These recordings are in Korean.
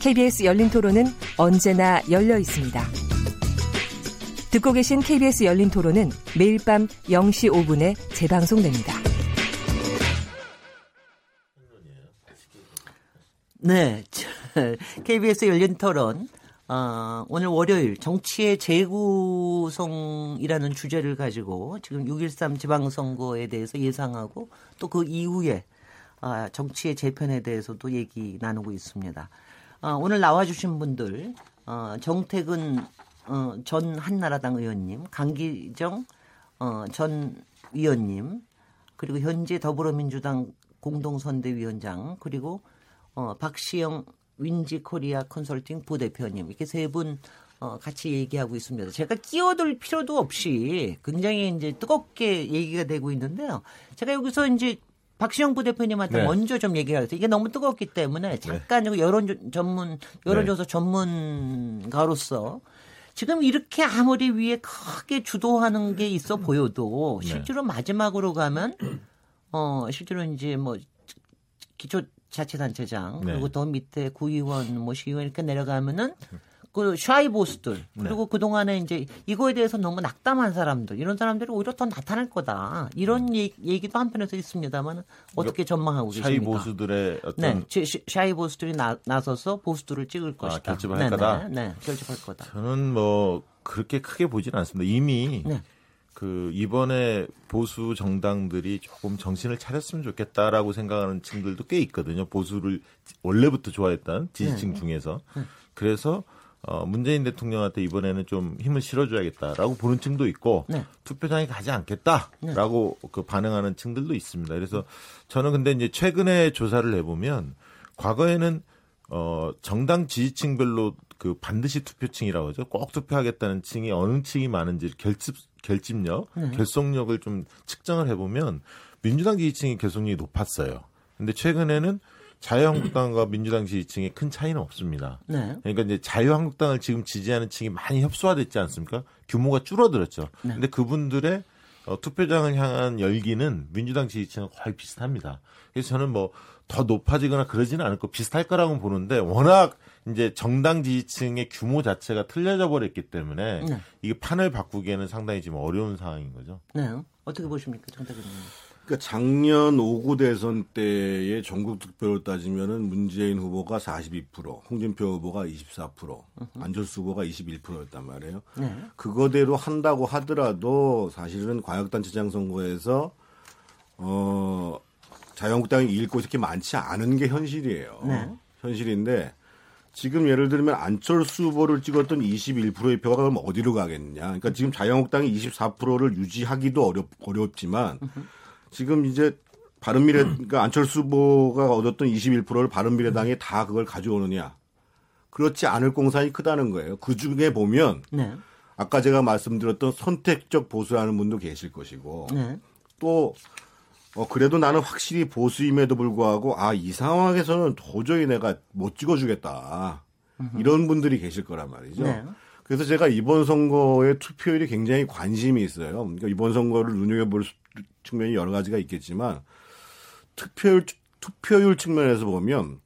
KBS 열린 토론은 언제나 열려 있습니다. 듣고 계신 KBS 열린 토론은 매일 밤 0시 5분에 재방송됩니다. 네. KBS 열린 토론. 어, 오늘 월요일 정치의 재구성이라는 주제를 가지고 지금 6.13 지방선거에 대해서 예상하고 또 그 이후에 어, 정치의 재편에 대해서도 얘기 나누고 있습니다. 어, 오늘 나와주신 분들 어, 정택은 어, 전 한나라당 의원님, 강기정 어, 전 위원님, 그리고 현재 더불어민주당 공동선대위원장, 그리고 어, 박시영 윈지 코리아 컨설팅 부대표님 이렇게 세분 어, 같이 얘기하고 있습니다. 제가 끼어들 필요도 없이 굉장히 이제 뜨겁게 얘기가 되고 있는데요. 제가 여기서 이제 박시영 부대표님한테 네. 먼저 좀 얘기를 하겠습니다. 이게 너무 뜨겁기 때문에 네. 잠깐 네. 여론 전문 여론조사 네. 전문가로서 지금 이렇게 아무리 위에 크게 주도하는 게 있어 보여도 네. 실제로 마지막으로 가면 어 실제로 이제 뭐 기초 자치단체장 네. 그리고 더 밑에 구의원 뭐 시의원 이렇게 내려가면은 그 샤이 보스들 네. 그리고 네. 그 동안에 이제 이거에 대해서 너무 낙담한 사람들 이런 사람들이 오히려 더 나타날 거다 이런 음. 얘기, 도 한편에서 있습니다만 어떻게 전망하고 계십니까? 샤이 보스들의 어떤 네, 샤이 보스들이 나, 나서서 보스들을 찍을 아, 것이다. 결집을 할 거다. 네, 네, 결집할 거다. 저는 뭐 그렇게 크게 보지는 않습니다. 이미 네. 그 이번에 보수 정당들이 조금 정신을 차렸으면 좋겠다라고 생각하는 층들도 꽤 있거든요. 보수를 원래부터 좋아했던 지지층 네. 중에서 네. 그래서 어, 문재인 대통령한테 이번에는 좀 힘을 실어줘야겠다라고 보는 층도 있고 네. 투표장에 가지 않겠다라고 네. 그 반응하는 층들도 있습니다. 그래서 저는 근데 이제 최근에 조사를 해보면 과거에는 어, 정당 지지층별로 그 반드시 투표층이라고 하죠. 꼭 투표하겠다는 층이 어느 층이 많은지 결집 결집력, 네. 결속력을 좀 측정을 해보면 민주당 지지층의 결속력이 높았어요. 근데 최근에는 자유한국당과 민주당 지지층의 큰 차이는 없습니다. 네. 그러니까 이제 자유한국당을 지금 지지하는 층이 많이 협소화됐지 않습니까? 규모가 줄어들었죠. 네. 근데 그분들의 어, 투표장을 향한 열기는 민주당 지지층은 거의 비슷합니다. 그래서 저는 뭐 더 높아지거나 그러지는 않을 거 비슷할 거라고 보는데 워낙 이제 정당 지지층의 규모 자체가 틀려져 버렸기 때문에 네. 이게 판을 바꾸기에는 상당히 지금 어려운 상황인 거죠. 네. 어떻게 보십니까, 정대표님? 그러니까 작년 5구 대선 때의 전국 득표로 따지면은 문재인 후보가 42%, 홍준표 후보가 24%, 안철수 후보가 21%였단 말이에요. 네. 그거대로 한다고 하더라도 사실은 광역단체장 선거에서 어 자유한국당이 이길 곳이 그렇게 많지 않은 게 현실이에요. 네. 현실인데 지금 예를 들면 안철수 후보를 찍었던 21%의 표가 그럼 어디로 가겠느냐. 그러니까 지금 자유한국당이 24%를 유지하기도 어렵, 어렵지만 지금 이제 바른미래, 그러니까 안철수 후보가 얻었던 21%를 바른미래당이 다 그걸 가져오느냐. 그렇지 않을 공산이 크다는 거예요. 그 중에 보면 네. 아까 제가 말씀드렸던 선택적 보수라는 분도 계실 것이고 네. 또 어, 그래도 나는 확실히 보수임에도 불구하고, 아, 이 상황에서는 도저히 내가 못 찍어주겠다. 이런 분들이 계실 거란 말이죠. 네. 그래서 제가 이번 선거의 투표율이 굉장히 관심이 있어요. 그러니까 이번 선거를 눈여겨볼 측면이 여러 가지가 있겠지만, 투표율, 투표율 측면에서 보면,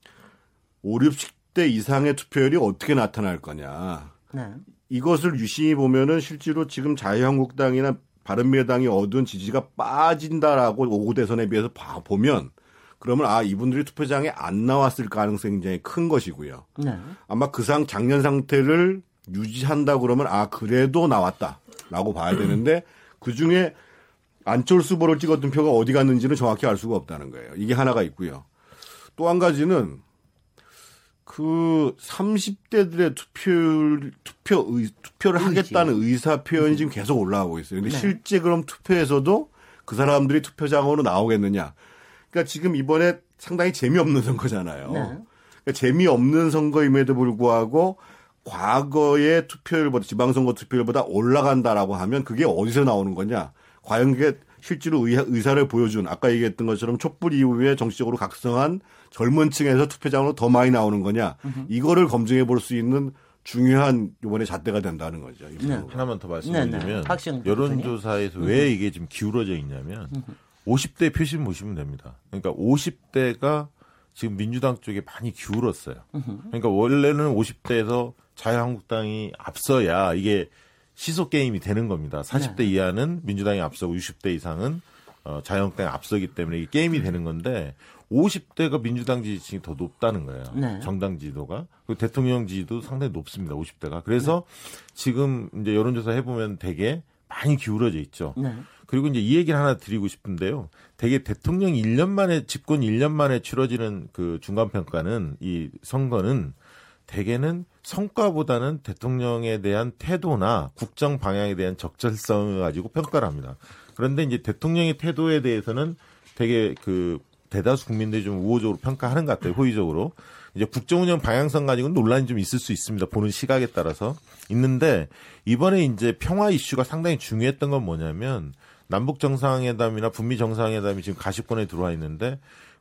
5, 60대 이상의 투표율이 어떻게 나타날 거냐. 네. 이것을 유심히 보면은 실제로 지금 자유한국당이나 바른미래당이 얻은 지지가 빠진다라고 오구 대선에 비해서 봐 보면 그러면 아 이분들이 투표장에 안 나왔을 가능성이 굉장히 큰 것이고요. 네. 아마 그 상 작년 상태를 유지한다 그러면 아 그래도 나왔다라고 봐야 되는데 그 중에 안철수 후보를 찍었던 표가 어디 갔는지는 정확히 알 수가 없다는 거예요. 이게 하나가 있고요. 또 한 가지는 그 30대들의 투표율, 투표, 의, 투표를 의지. 하겠다는 의사 표현이 지금 계속 올라가고 있어요. 근데 네. 실제 그럼 투표에서도 그 사람들이 투표장으로 나오겠느냐. 그러니까 지금 이번에 상당히 재미없는 선거잖아요. 네. 그러니까 재미없는 선거임에도 불구하고 과거의 투표율보다 지방선거 투표율보다 올라간다라고 하면 그게 어디서 나오는 거냐? 과연 그게 실제로 의사, 를 보여준 아까 얘기했던 것처럼 촛불 이후에 정치적으로 각성한 젊은 층에서 투표장으로 더 많이 나오는 거냐? 이거를 검증해 볼 수 있는 중요한 이번에 잣대가 된다는 거죠. 네. 하나만 더 말씀드리면 네, 네. 여론조사에서 왜 이게 지금 기울어져 있냐면 50대 표심 보시면 됩니다. 그러니까 50대가 지금 민주당 쪽에 많이 기울었어요. 그러니까 원래는 50대에서 자유한국당이 앞서야 이게 시속 게임이 되는 겁니다. 40대 네. 이하는 민주당이 앞서고 60대 이상은 어, 자유한국당이 앞서기 때문에 이게 게임이 되는 건데 50대가 민주당 지지층이 더 높다는 거예요. 네. 정당 지지도가. 그리고 대통령 지지도 상당히 높습니다. 50대가. 그래서 네. 지금 이제 여론조사 해보면 되게 많이 기울어져 있죠. 네. 그리고 이제 이 얘기를 하나 드리고 싶은데요. 되게 대통령 1년 만에 집권 1년 만에 치러지는 그 중간 평가는 이 선거는 대개는 성과보다는 대통령에 대한 태도나 국정 방향에 대한 적절성을 가지고 평가를 합니다. 그런데 이제 대통령의 태도에 대해서는 되게 그 대다수 국민들이 좀 우호적으로 평가하는 것 같아요. 호의적으로. 이제 국정운영 방향성 가지고는 논란이 좀 있을 수 있습니다. 보는 시각에 따라서. 있는데 이번에 이제 평화 이슈가 상당히 중요했던 건 뭐냐면 남북 정상회담이나 북미 정상회담이 지금 가시권에 들어와 있는데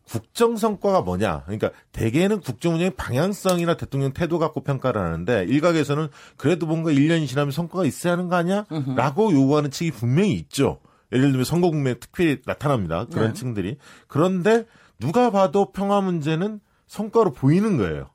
국정 성과가 뭐냐? 그러니까 대개는 국정 운영의 방향성이나 대통령 태도 갖고 평가를 하는데 일각에서는 그래도 뭔가 1년이 지나면 성과가 있어야 하는 거 아니야? 라고 요구하는 측이 분명히 있죠. 예를 들면 선거 국면에 특별히 나타납니다. 그런 네. 층들이. 그런데 누가 봐도 평화 문제는 성과로 보이는 거예요.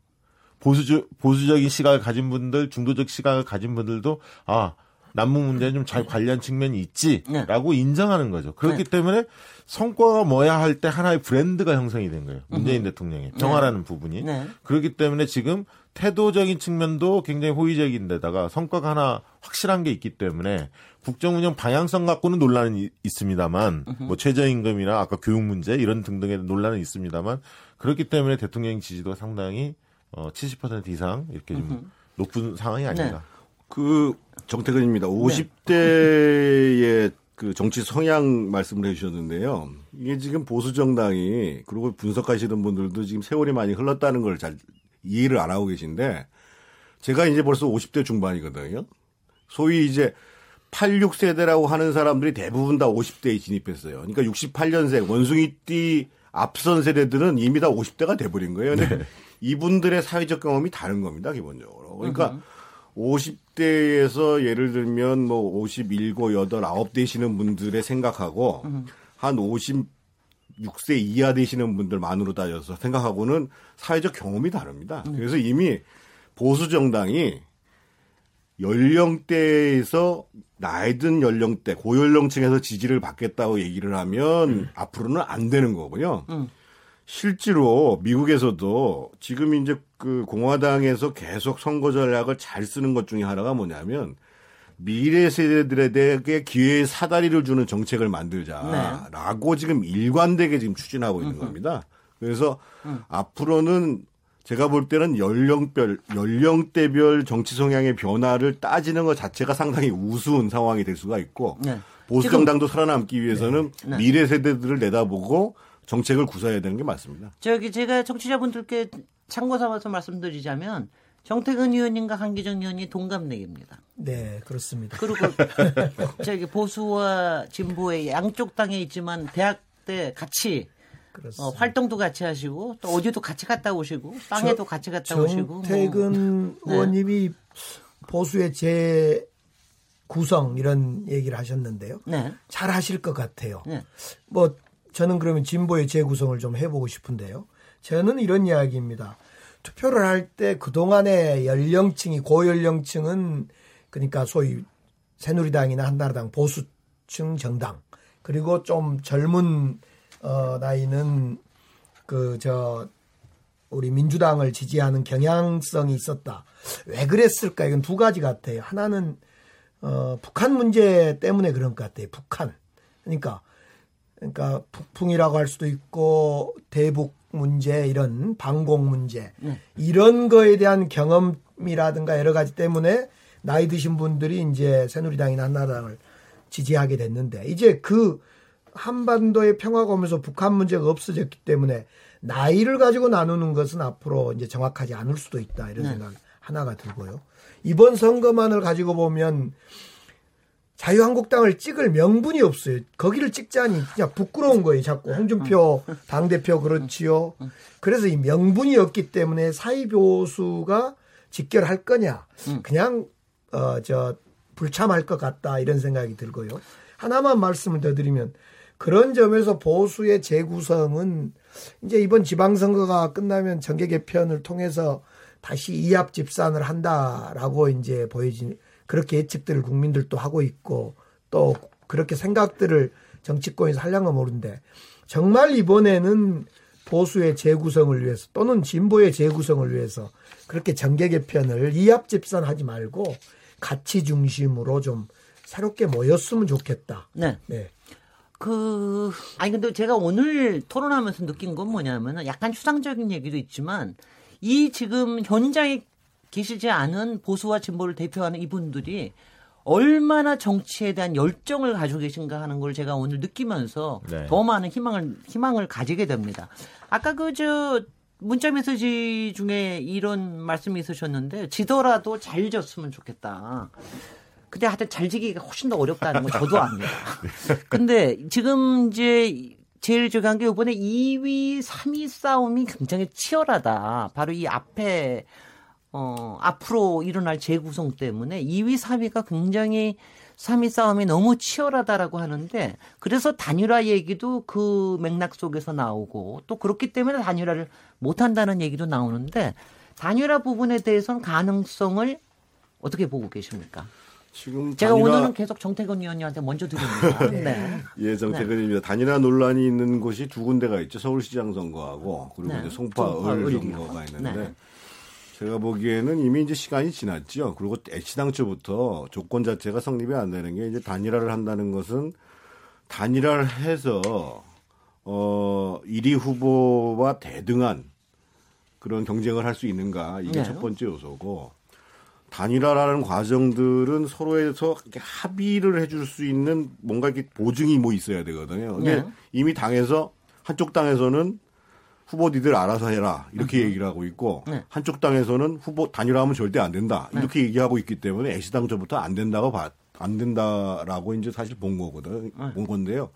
보수적 보수적인 시각을 가진 분들, 중도적 시각을 가진 분들도 아 남북 문제는 좀 잘 관리한 측면이 있지라고 네. 인정하는 거죠. 그렇기 네. 때문에 성과가 뭐야 할 때 하나의 브랜드가 형성이 된 거예요. 문재인 음. 대통령의 평화라는 네. 부분이. 네. 그렇기 때문에 지금 태도적인 측면도 굉장히 호의적인데다가 성과가 하나 확실한 게 있기 때문에 국정운영 방향성 갖고는 논란은 있습니다만 뭐 최저임금이나 아까 교육 문제 이런 등등의 논란은 있습니다만 그렇기 때문에 대통령 지지도가 상당히 어, 70% 이상 이렇게 좀 높은 상황이 아닌가. 네. 그 정태근입니다. 50대의 그 정치 성향 말씀을 해주셨는데요. 이게 지금 보수 정당이 그리고 분석하시는 분들도 지금 세월이 많이 흘렀다는 걸 잘 이해를 안 하고 계신데 제가 이제 벌써 50대 중반이거든요. 소위 이제 86세대라고 하는 사람들이 대부분 다 50대에 진입했어요. 그러니까 68년생 원숭이띠 앞선 세대들은 이미 다 50대가 돼버린 거예요. 근데 네. 이분들의 사회적 경험이 다른 겁니다, 기본적으로. 그러니까 50대에서 예를 들면 뭐 57, 8, 9 되시는 분들의 생각하고 한 56세 이하 되시는 분들만으로 따져서 생각하고는 사회적 경험이 다릅니다. 네. 그래서 이미 보수 정당이 연령대에서 나이 든 연령대, 고연령층에서 지지를 받겠다고 얘기를 하면 음. 앞으로는 안 되는 거고요. 음. 실제로 미국에서도 지금 이제 그 공화당에서 계속 선거 전략을 잘 쓰는 것 중에 하나가 뭐냐면 미래 세대들에게 기회의 사다리를 주는 정책을 만들자라고 네. 지금 일관되게 지금 추진하고 있는 겁니다. 그래서 음. 앞으로는 제가 볼 때는 연령별 연령대별 정치 성향의 변화를 따지는 것 자체가 상당히 우스운 상황이 될 수가 있고 네. 보수 정당도 살아남기 위해서는 네. 네. 미래 세대들을 내다보고 정책을 구사해야 되는 게 맞습니다. 저기 제가 정치자분들께 참고 삼아서 말씀드리자면 정태근 의원님과 한기정 의원이 동갑내기입니다. 네, 그렇습니다. 그리고 저기 보수와 진보의 양쪽 당에 있지만 대학 때 같이 어, 활동도 같이 하시고 또 어디도 같이 갔다 오시고 땅에도 저, 같이 갔다 오시고 정태근 뭐. 의원님이 네. 보수의 제 구성 이런 얘기를 하셨는데요. 네. 잘 하실 것 같아요. 네. 뭐 저는 그러면 진보의 재구성을 좀 해보고 싶은데요. 저는 이런 이야기입니다. 투표를 할 때 그동안의 연령층이 고연령층은 그러니까 소위 새누리당이나 한나라당 보수층 정당 그리고 좀 젊은 어 나이는 그 저 우리 민주당을 지지하는 경향성이 있었다. 왜 그랬을까? 이건 두 가지 같아요. 하나는 어 북한 문제 때문에 그런 것 같아요. 북한. 그러니까 그러니까 북풍이라고 할 수도 있고 대북 문제 이런 방공 문제 네. 이런 거에 대한 경험이라든가 여러 가지 때문에 나이 드신 분들이 이제 새누리당이나 한나라당을 지지하게 됐는데 이제 그 한반도의 평화가 오면서 북한 문제가 없어졌기 때문에 나이를 가지고 나누는 것은 앞으로 이제 정확하지 않을 수도 있다 이런 네. 생각 하나가 들고요. 이번 선거만을 가지고 보면 자유한국당을 찍을 명분이 없어요. 거기를 찍자니 그냥 부끄러운 거예요. 자꾸 홍준표 당대표 그렇지요. 그래서 이 명분이 없기 때문에 사이보수가 직결할 거냐. 그냥 어 저 불참할 것 같다 이런 생각이 들고요. 하나만 말씀을 더 드리면 그런 점에서 보수의 재구성은 이제 이번 지방선거가 끝나면 정계 개편을 통해서 다시 이합 집산을 한다라고 이제 보여진 그렇게 예측들을 국민들도 하고 있고 또 그렇게 생각들을 정치권에서 하려면 모르는데 정말 이번에는 보수의 재구성을 위해서 또는 진보의 재구성을 위해서 그렇게 정계 개편을 이합 집산하지 말고 가치 중심으로 좀 새롭게 모였으면 좋겠다. 네. 네. 그 아니 근데 제가 오늘 토론하면서 느낀 건 뭐냐면은 약간 추상적인 얘기도 있지만 이 지금 현장에 계시지 않은 보수와 진보를 대표하는 이분들이 얼마나 정치에 대한 열정을 가지고 계신가 하는 걸 제가 오늘 느끼면서 네. 더 많은 희망을 희망을 가지게 됩니다. 아까 그 저 문자 메시지 중에 이런 말씀이 있으셨는데 지더라도 잘 졌으면 좋겠다. 근데 하여튼 잘 지기가 훨씬 더 어렵다는 건 저도 압니다. 근데 지금 이제 제일 중요한 게 이번에 2위, 3위 싸움이 굉장히 치열하다. 바로 이 앞에 어, 앞으로 일어날 재구성 때문에 2위, 3위가 굉장히 3위 싸움이 너무 치열하다라고 하는데 그래서 단일화 얘기도 그 맥락 속에서 나오고 또 그렇기 때문에 단일화를 못 한다는 얘기도 나오는데 단일화 부분에 대해서는 가능성을 어떻게 보고 계십니까? 지금 제가 단일화... 오늘은 계속 정태근 의원님한테 먼저 드립니다. 네. 예, 정태근 의원입니다. 단일화 논란이 있는 곳이 두 군데가 있죠. 서울시장 선거하고 그리고 네. 이제 송파 을 선거가 있는데 네. 제가 보기에는 이미 이제 시간이 지났죠. 그리고 애시당초부터 조건 자체가 성립이 안 되는 게 이제 단일화를 한다는 것은 단일화를 해서 어 1위 후보와 대등한 그런 경쟁을 할 수 있는가 이게 네. 첫 번째 요소고 단일화라는 과정들은 서로에서 합의를 해줄 수 있는 뭔가 이렇게 보증이 뭐 있어야 되거든요. 근데 네. 이미 당에서 한쪽 당에서는 후보 니들 알아서 해라 이렇게 음. 얘기를 하고 있고 네. 한쪽 당에서는 후보 단일화하면 절대 안 된다 네. 이렇게 네. 얘기하고 있기 때문에 애시당초부터 안 된다고 봐, 안 된다라고 이제 사실 본 거거든 네. 본 건데요.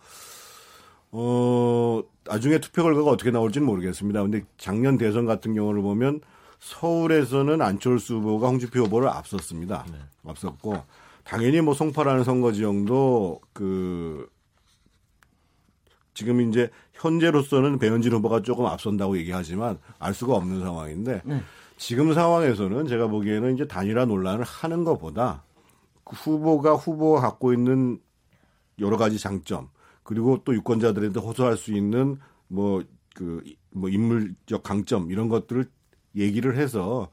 어 나중에 투표 결과가 어떻게 나올지는 모르겠습니다. 근데 작년 대선 같은 경우를 보면 서울에서는 안철수 후보가 홍준표 후보를 앞섰습니다. 네. 앞섰고 당연히 뭐 송파라는 선거 지형도 그 지금 이제 현재로서는 배현진 후보가 조금 앞선다고 얘기하지만 알 수가 없는 상황인데 네. 지금 상황에서는 제가 보기에는 이제 단일화 논란을 하는 것보다 그 후보가 후보가 갖고 있는 여러 가지 장점 그리고 또 유권자들한테 호소할 수 있는 뭐 그뭐 그, 인물적 강점 이런 것들을 얘기를 해서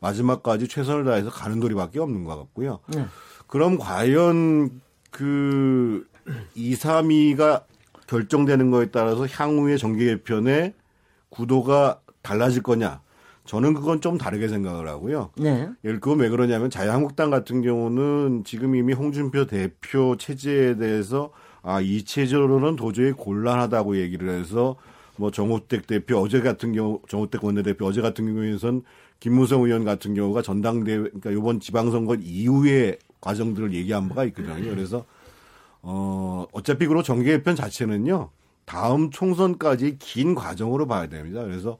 마지막까지 최선을 다해서 가는 도리밖에 없는 것 같고요. 네. 그럼 과연 그 2, 3위가 결정되는 거에 따라서 향후의 정계 개편의 구도가 달라질 거냐? 저는 그건 좀 다르게 생각을 하고요. 네. 예를 그건 왜 그러냐면 자유한국당 같은 경우는 지금 이미 홍준표 대표 체제에 대해서 아, 이 체제로는 도저히 곤란하다고 얘기를 해서 뭐 정호택 대표 어제 같은 경우 정호택 원내대표 어제 같은 경우에선 김무성 의원 같은 경우가 전당대회 그러니까 이번 지방선거 이후의 과정들을 얘기한 바가 있거든요. 그래서 어, 어차피 그리고 정계 개편 자체는요, 다음 총선까지 긴 과정으로 봐야 됩니다. 그래서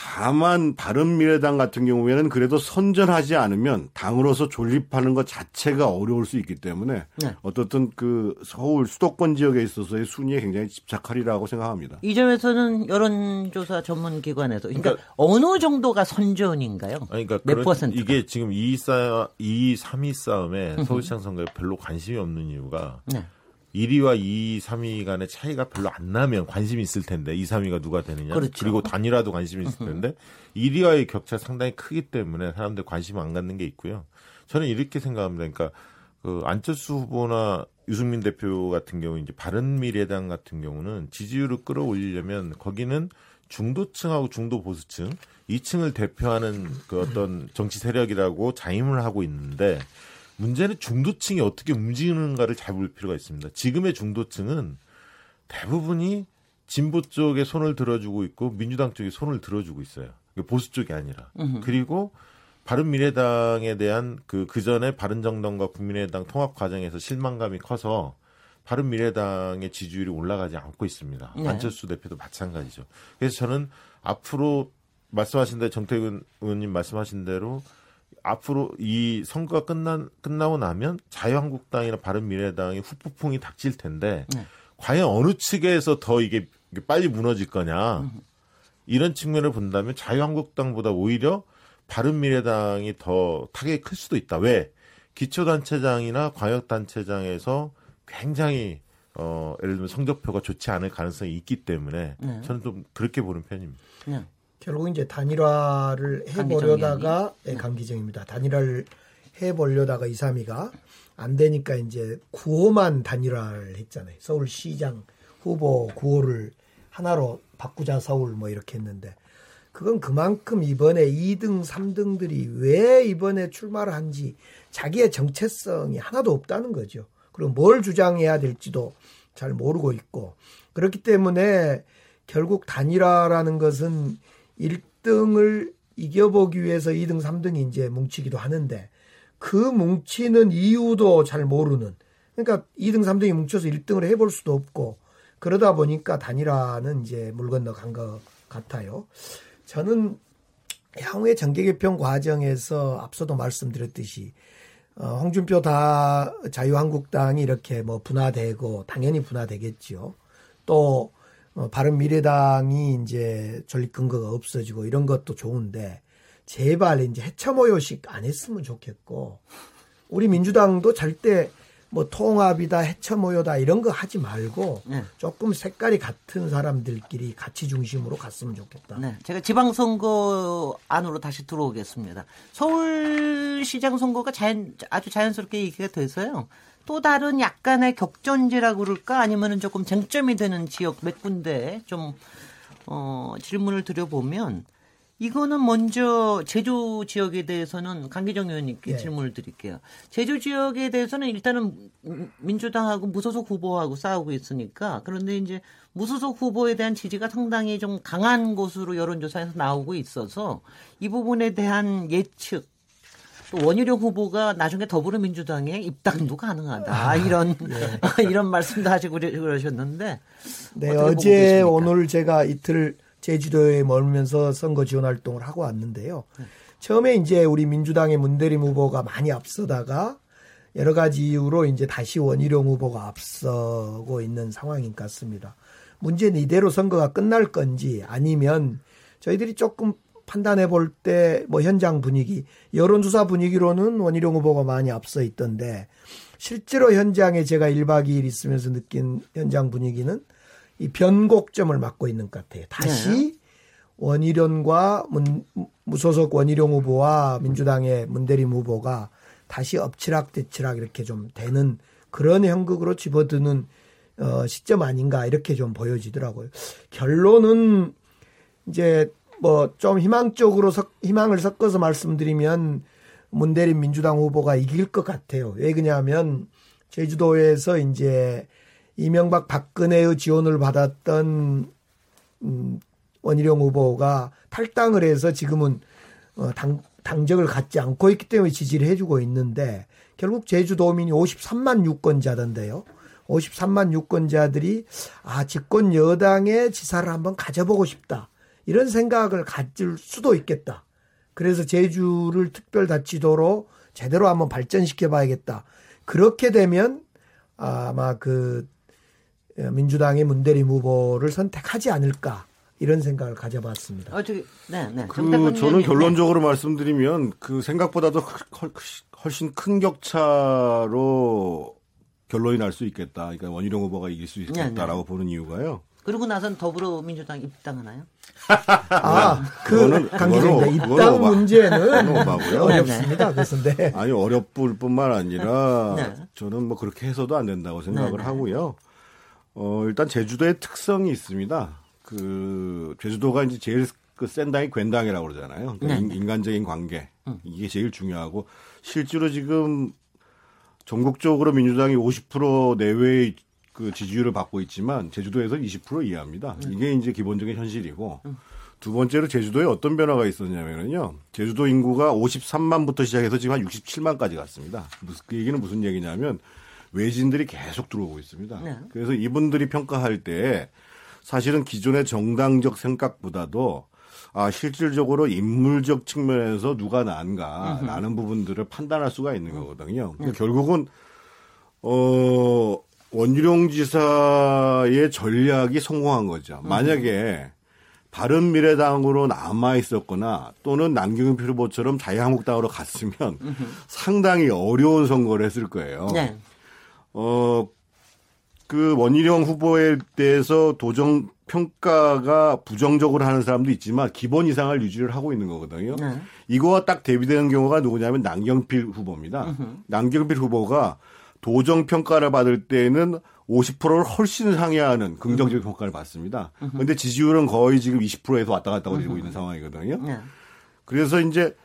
다만 바른미래당 같은 경우에는 그래도 선전하지 않으면 당으로서 존립하는 것 자체가 어려울 수 있기 때문에 네. 어떻든 그 서울 수도권 지역에 있어서의 순위에 굉장히 집착하리라고 생각합니다. 이 점에서는 여론조사 전문 기관에서 그러니까, 그러니까 어느 정도가 선전인가요? 그러니까 몇 퍼센트? 이게 지금 2, 4, 2, 3위 싸움에 서울시장 선거에 별로 관심이 없는 이유가 네. 1위와 2위, 3위 간의 차이가 별로 안 나면 관심이 있을 텐데 2, 3위가 누가 되느냐. 그렇죠. 그리고 단일화도 관심이 있을 텐데 1위와의 격차 상당히 크기 때문에 사람들 관심 안 갖는 게 있고요. 저는 이렇게 생각합니다. 그러니까 그 안철수 후보나 유승민 대표 같은 경우 이제 바른 미래당 같은 경우는 지지율을 끌어올리려면 거기는 중도층하고 중도 보수층 2층을 대표하는 그 어떤 정치 세력이라고 자임을 하고 있는데 문제는 중도층이 어떻게 움직이는가를 잘 볼 필요가 있습니다. 지금의 중도층은 대부분이 진보 쪽에 손을 들어주고 있고 민주당 쪽에 손을 들어주고 있어요. 보수 쪽이 아니라. 으흠. 그리고 바른 미래당에 대한 그, 그 전에 바른 정당과 국민의당 통합 과정에서 실망감이 커서 바른 미래당의 지지율이 올라가지 않고 있습니다. 네. 안철수 대표도 마찬가지죠. 그래서 저는 앞으로 말씀하신 대로 정태근 의원님 말씀하신 대로 앞으로 이 선거가 끝난 끝나고 나면 자유한국당이나 바른미래당의 후폭풍이 닥칠 텐데 네. 과연 어느 측에서 더 이게 빨리 무너질 거냐 음. 이런 측면을 본다면 자유한국당보다 오히려 바른미래당이 더 타격이 클 수도 있다. 왜? 기초단체장이나 광역단체장에서 굉장히 어, 예를 들면 성적표가 좋지 않을 가능성이 있기 때문에 네. 저는 좀 그렇게 보는 편입니다. 네. 결국 이제 단일화를 해보려다가 네, 강기정입니다. 단일화를 해보려다가 2, 3위가 안 되니까 이제 9호만 단일화를 했잖아요. 서울시장 후보 9호를 하나로 바꾸자 서울 뭐 이렇게 했는데 그건 그만큼 이번에 2등, 3등들이 왜 이번에 출마를 한지 자기의 정체성이 하나도 없다는 거죠. 그리고 뭘 주장해야 될지도 잘 모르고 있고 그렇기 때문에 결국 단일화라는 것은 1등을 이겨보기 위해서 2등, 3등이 이제 뭉치기도 하는데 그 뭉치는 이유도 잘 모르는 그러니까 2등, 3등이 뭉쳐서 1등을 해볼 수도 없고 그러다 보니까 단일화는 이제 물 건너간 것 같아요. 저는 향후의 정계 개편 과정에서 앞서도 말씀드렸듯이 어, 홍준표 다 자유한국당이 이렇게 뭐 분화되고 당연히 분화되겠지요. 또 어, 바른 미래당이 이제 전립 근거가 없어지고 이런 것도 좋은데 제발 이제 해체 모요식 안 했으면 좋겠고 우리 민주당도 절대 뭐 통합이다 해체 모여다 이런 거 하지 말고 네. 조금 색깔이 같은 사람들끼리 가치 중심으로 갔으면 좋겠다. 네. 제가 지방선거 안으로 다시 들어오겠습니다. 서울시장 선거가 자연, 아주 자연스럽게 얘기가 돼서요. 또 다른 약간의 격전지라고 그럴까 아니면은 조금 쟁점이 되는 지역 몇 군데 좀 어, 질문을 드려보면 이거는 먼저 제주 지역에 대해서는 강기정 의원님께 네. 질문을 드릴게요. 제주 지역에 대해서는 일단은 민주당하고 무소속 후보하고 싸우고 있으니까 그런데 이제 무소속 후보에 대한 지지가 상당히 좀 강한 곳으로 여론조사에서 나오고 있어서 이 부분에 대한 예측 또 원희룡 후보가 나중에 더불어민주당에 입당도 가능하다 아, 이런 예. 이런 말씀도 하시고 그러셨는데 네 어제 오늘 제가 이틀 제주도에 머물면서 선거 지원 활동을 하고 왔는데요. 처음에 이제 우리 민주당의 문대림 후보가 많이 앞서다가 여러 가지 이유로 이제 다시 원희룡 후보가 앞서고 있는 상황인 것 같습니다. 문제는 이대로 선거가 끝날 건지 아니면 저희들이 조금 판단해 볼 때 뭐 현장 분위기, 여론조사 분위기로는 원희룡 후보가 많이 앞서 있던데 실제로 현장에 제가 1박 2일 있으면서 느낀 현장 분위기는 이 변곡점을 맞고 있는 것 같아요. 다시 네. 원희룡과 문, 무소속 원희룡 후보와 민주당의 문대림 후보가 다시 엎치락뒤치락 이렇게 좀 되는 그런 형극으로 집어드는 어, 시점 아닌가 이렇게 좀 보여지더라고요. 결론은 이제 뭐 좀 희망적으로 석, 희망을 섞어서 말씀드리면 문대림 민주당 후보가 이길 것 같아요. 왜 그냐면 제주도에서 이제 이명박 박근혜의 지원을 받았던 음, 원희룡 후보가 탈당을 해서 지금은 어, 당, 당적을 갖지 않고 있기 때문에 지지를 해주고 있는데 결국 제주도민이 53만 유권자던데요. 53만 유권자들이 아 집권 여당의 지사를 한번 가져보고 싶다 이런 생각을 가질 수도 있겠다. 그래서 제주를 특별자치도로 제대로 한번 발전시켜 봐야겠다. 그렇게 되면 아마 그 예, 민주당의 문대림 후보를 선택하지 않을까 이런 생각을 가져봤습니다. 어, 저기, 네, 네. 그 저는 결론적으로 네. 말씀드리면 그 생각보다도 훨씬 큰 격차로 결론이 날 수 있겠다. 그러니까 원희룡 후보가 이길 수 있겠다라고 네, 네. 보는 이유가요. 그리고 나선 더불어민주당 입당하나요? 아, 그 강기정입니다. 입당 문제는 어렵습니다. 그래서인데 아니 어렵을 뿐만 아니라 네. 저는 뭐 그렇게 해서도 안 된다고 생각을 네, 네. 하고요. 어, 일단 제주도의 특성이 있습니다. 그 제주도가 이제 제일 그 센 당이 괜당이라고 그러잖아요. 그러니까 네. 인간적인 관계 음. 이게 제일 중요하고 실제로 지금 전국적으로 민주당이 50% 내외의 그 지지율을 받고 있지만 제주도에서 20% 이하입니다. 음. 이게 이제 기본적인 현실이고 음. 두 번째로 제주도에 어떤 변화가 있었냐면요. 제주도 인구가 53만부터 시작해서 지금 한 67만까지 갔습니다. 그 얘기는 무슨 얘기냐면 외진들이 계속 들어오고 있습니다. 네. 그래서 이분들이 평가할 때 사실은 기존의 정당적 생각보다도 아, 실질적으로 인물적 측면에서 누가 나은가라는 부분들을 판단할 수가 있는 거거든요. 그러니까 결국은 어 원희룡 지사의 전략이 성공한 거죠. 만약에 바른 미래당으로 남아 있었거나 또는 남경필 후보처럼 자유한국당으로 갔으면 상당히 어려운 선거를 했을 거예요. 네. 어, 그 원희룡 후보에 대해서 도정 평가가 부정적으로 하는 사람도 있지만 기본 이상을 유지를 하고 있는 거거든요. 네. 이거와 딱 대비되는 경우가 누구냐면 남경필 후보입니다. 으흠. 남경필 후보가 도정 평가를 받을 때는 50%를 훨씬 상회하는 긍정적 평가를 받습니다. 그런데 지지율은 거의 지금 20%에서 왔다 갔다 거리고 있는 상황이거든요. 네. 그래서 이제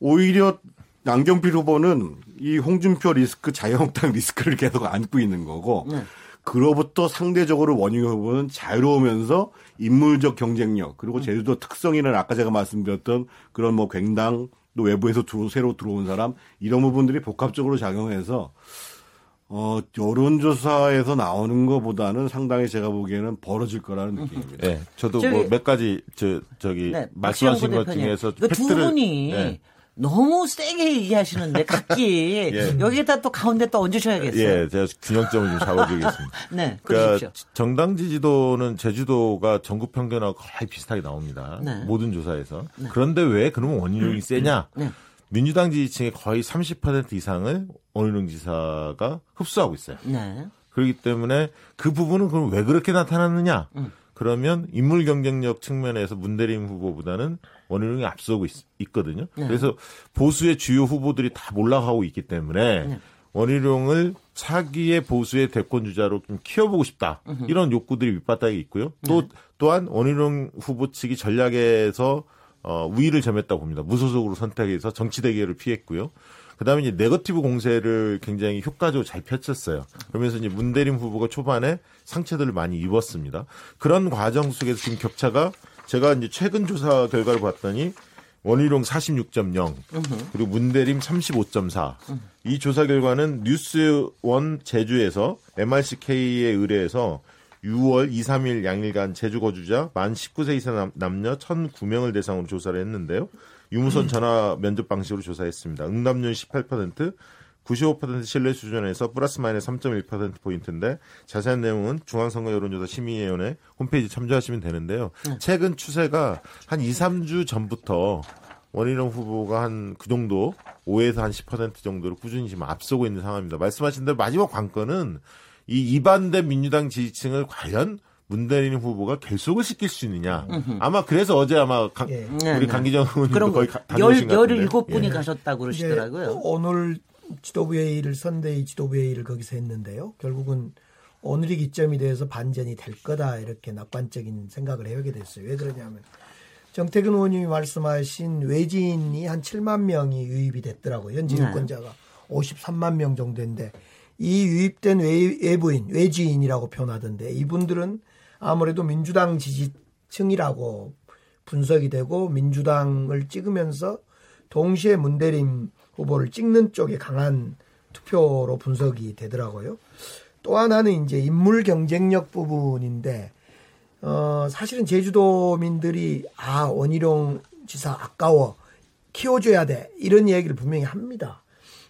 오히려 남경필 후보는 이 홍준표 리스크, 자유한국당 리스크를 계속 안고 있는 거고 네. 그로부터 상대적으로 원희룡 후보는 자유로우면서 인물적 경쟁력 그리고 제주도 특성이라는 아까 제가 말씀드렸던 그런 뭐 굉당 또 외부에서 들어, 새로 들어온 사람 이런 부분들이 복합적으로 작용해서 어, 여론조사에서 나오는 것보다는 상당히 제가 보기에는 벌어질 거라는 느낌입니다. 네, 저도 뭐 몇 가지 저 저기 네, 말씀하신 것 중에서 팩트를 두 분이 네. 너무 세게 얘기하시는데 각기 예. 여기에다 또 가운데 또 얹으셔야겠어요. 예, 제가 균형점을 좀 잡아드리겠습니다. 네, 그러니까 정당 지지도는 제주도가 전국 평균하고 거의 비슷하게 나옵니다. 네. 모든 조사에서. 네. 그런데 왜 그러면 원희룡이 세냐? 네. 민주당 지지층의 거의 30% 이상을 원희룡 지사가 흡수하고 있어요. 네. 그렇기 때문에 그 부분은 그럼 왜 그렇게 나타났느냐? 음. 그러면 인물 경쟁력 측면에서 문대림 후보보다는 원희룡이 앞서고 있, 거든요 네. 그래서 보수의 주요 후보들이 다 몰락하고 있기 때문에 네. 원희룡을 차기의 보수의 대권 주자로 좀 키워보고 싶다 으흠. 이런 욕구들이 밑바닥에 있고요. 또 네. 또한 원희룡 후보 측이 전략에서 어, 우위를 점했다고 봅니다. 무소속으로 선택해서 정치 대결을 피했고요. 그다음에 이제 네거티브 공세를 굉장히 효과적으로 잘 펼쳤어요. 그러면서 이제 문대림 후보가 초반에 상처들을 많이 입었습니다. 그런 과정 속에서 지금 격차가 제가 이제 최근 조사 결과를 봤더니 원희룡 46.0 그리고 문대림 35.4. 이 조사 결과는 뉴스원 제주에서 MRCK에 의뢰해서 6월 2, 3일 양일간 제주 거주자 만 19세 이상 남 녀 1,009명을 대상으로 조사를 했는데요. 유무선 음. 전화 면접 방식으로 조사했습니다. 응답률 18%, 95% 신뢰 수준에서 플러스 마이너스 3.1% 포인트인데 자세한 내용은 중앙선거 여론조사 심의위원회 홈페이지 참조하시면 되는데요. 네. 최근 추세가 한 2, 3주 전부터 원희룡 후보가 한 그 정도 5에서 한 10% 정도로 꾸준히 지금 앞서고 있는 상황입니다. 말씀하신 대로 마지막 관건은 이 이반대 민주당 지지층을 과연 문대인 후보가 결속을 시킬 수 있느냐. 아마 그래서 어제 아마 강, 예. 우리 네, 네. 강기정 의원님 거의 열, 열일곱 분이 예. 가셨다고 그러시더라고요. 오늘 지도부회의를 선대위 지도부회의를 거기서 했는데요. 결국은 오늘이 기점이 돼서 반전이 될 거다 이렇게 낙관적인 생각을 해오게 됐어요. 왜 그러냐면 정태근 의원님이 말씀하신 외지인이 한 7만 명이 유입이 됐더라고요. 현지 유권자가 네. 53만 명 정도인데 이 유입된 외 부인, 외지인이라고 표현하던데 이분들은 아무래도 민주당 지지층이라고 분석이 되고 민주당을 찍으면서 동시에 문대림 후보를 찍는 쪽에 강한 투표로 분석이 되더라고요. 또 하나는 이제 인물 경쟁력 부분인데 어 사실은 제주도민들이 아 원희룡 지사 아까워 키워줘야 돼 이런 얘기를 분명히 합니다.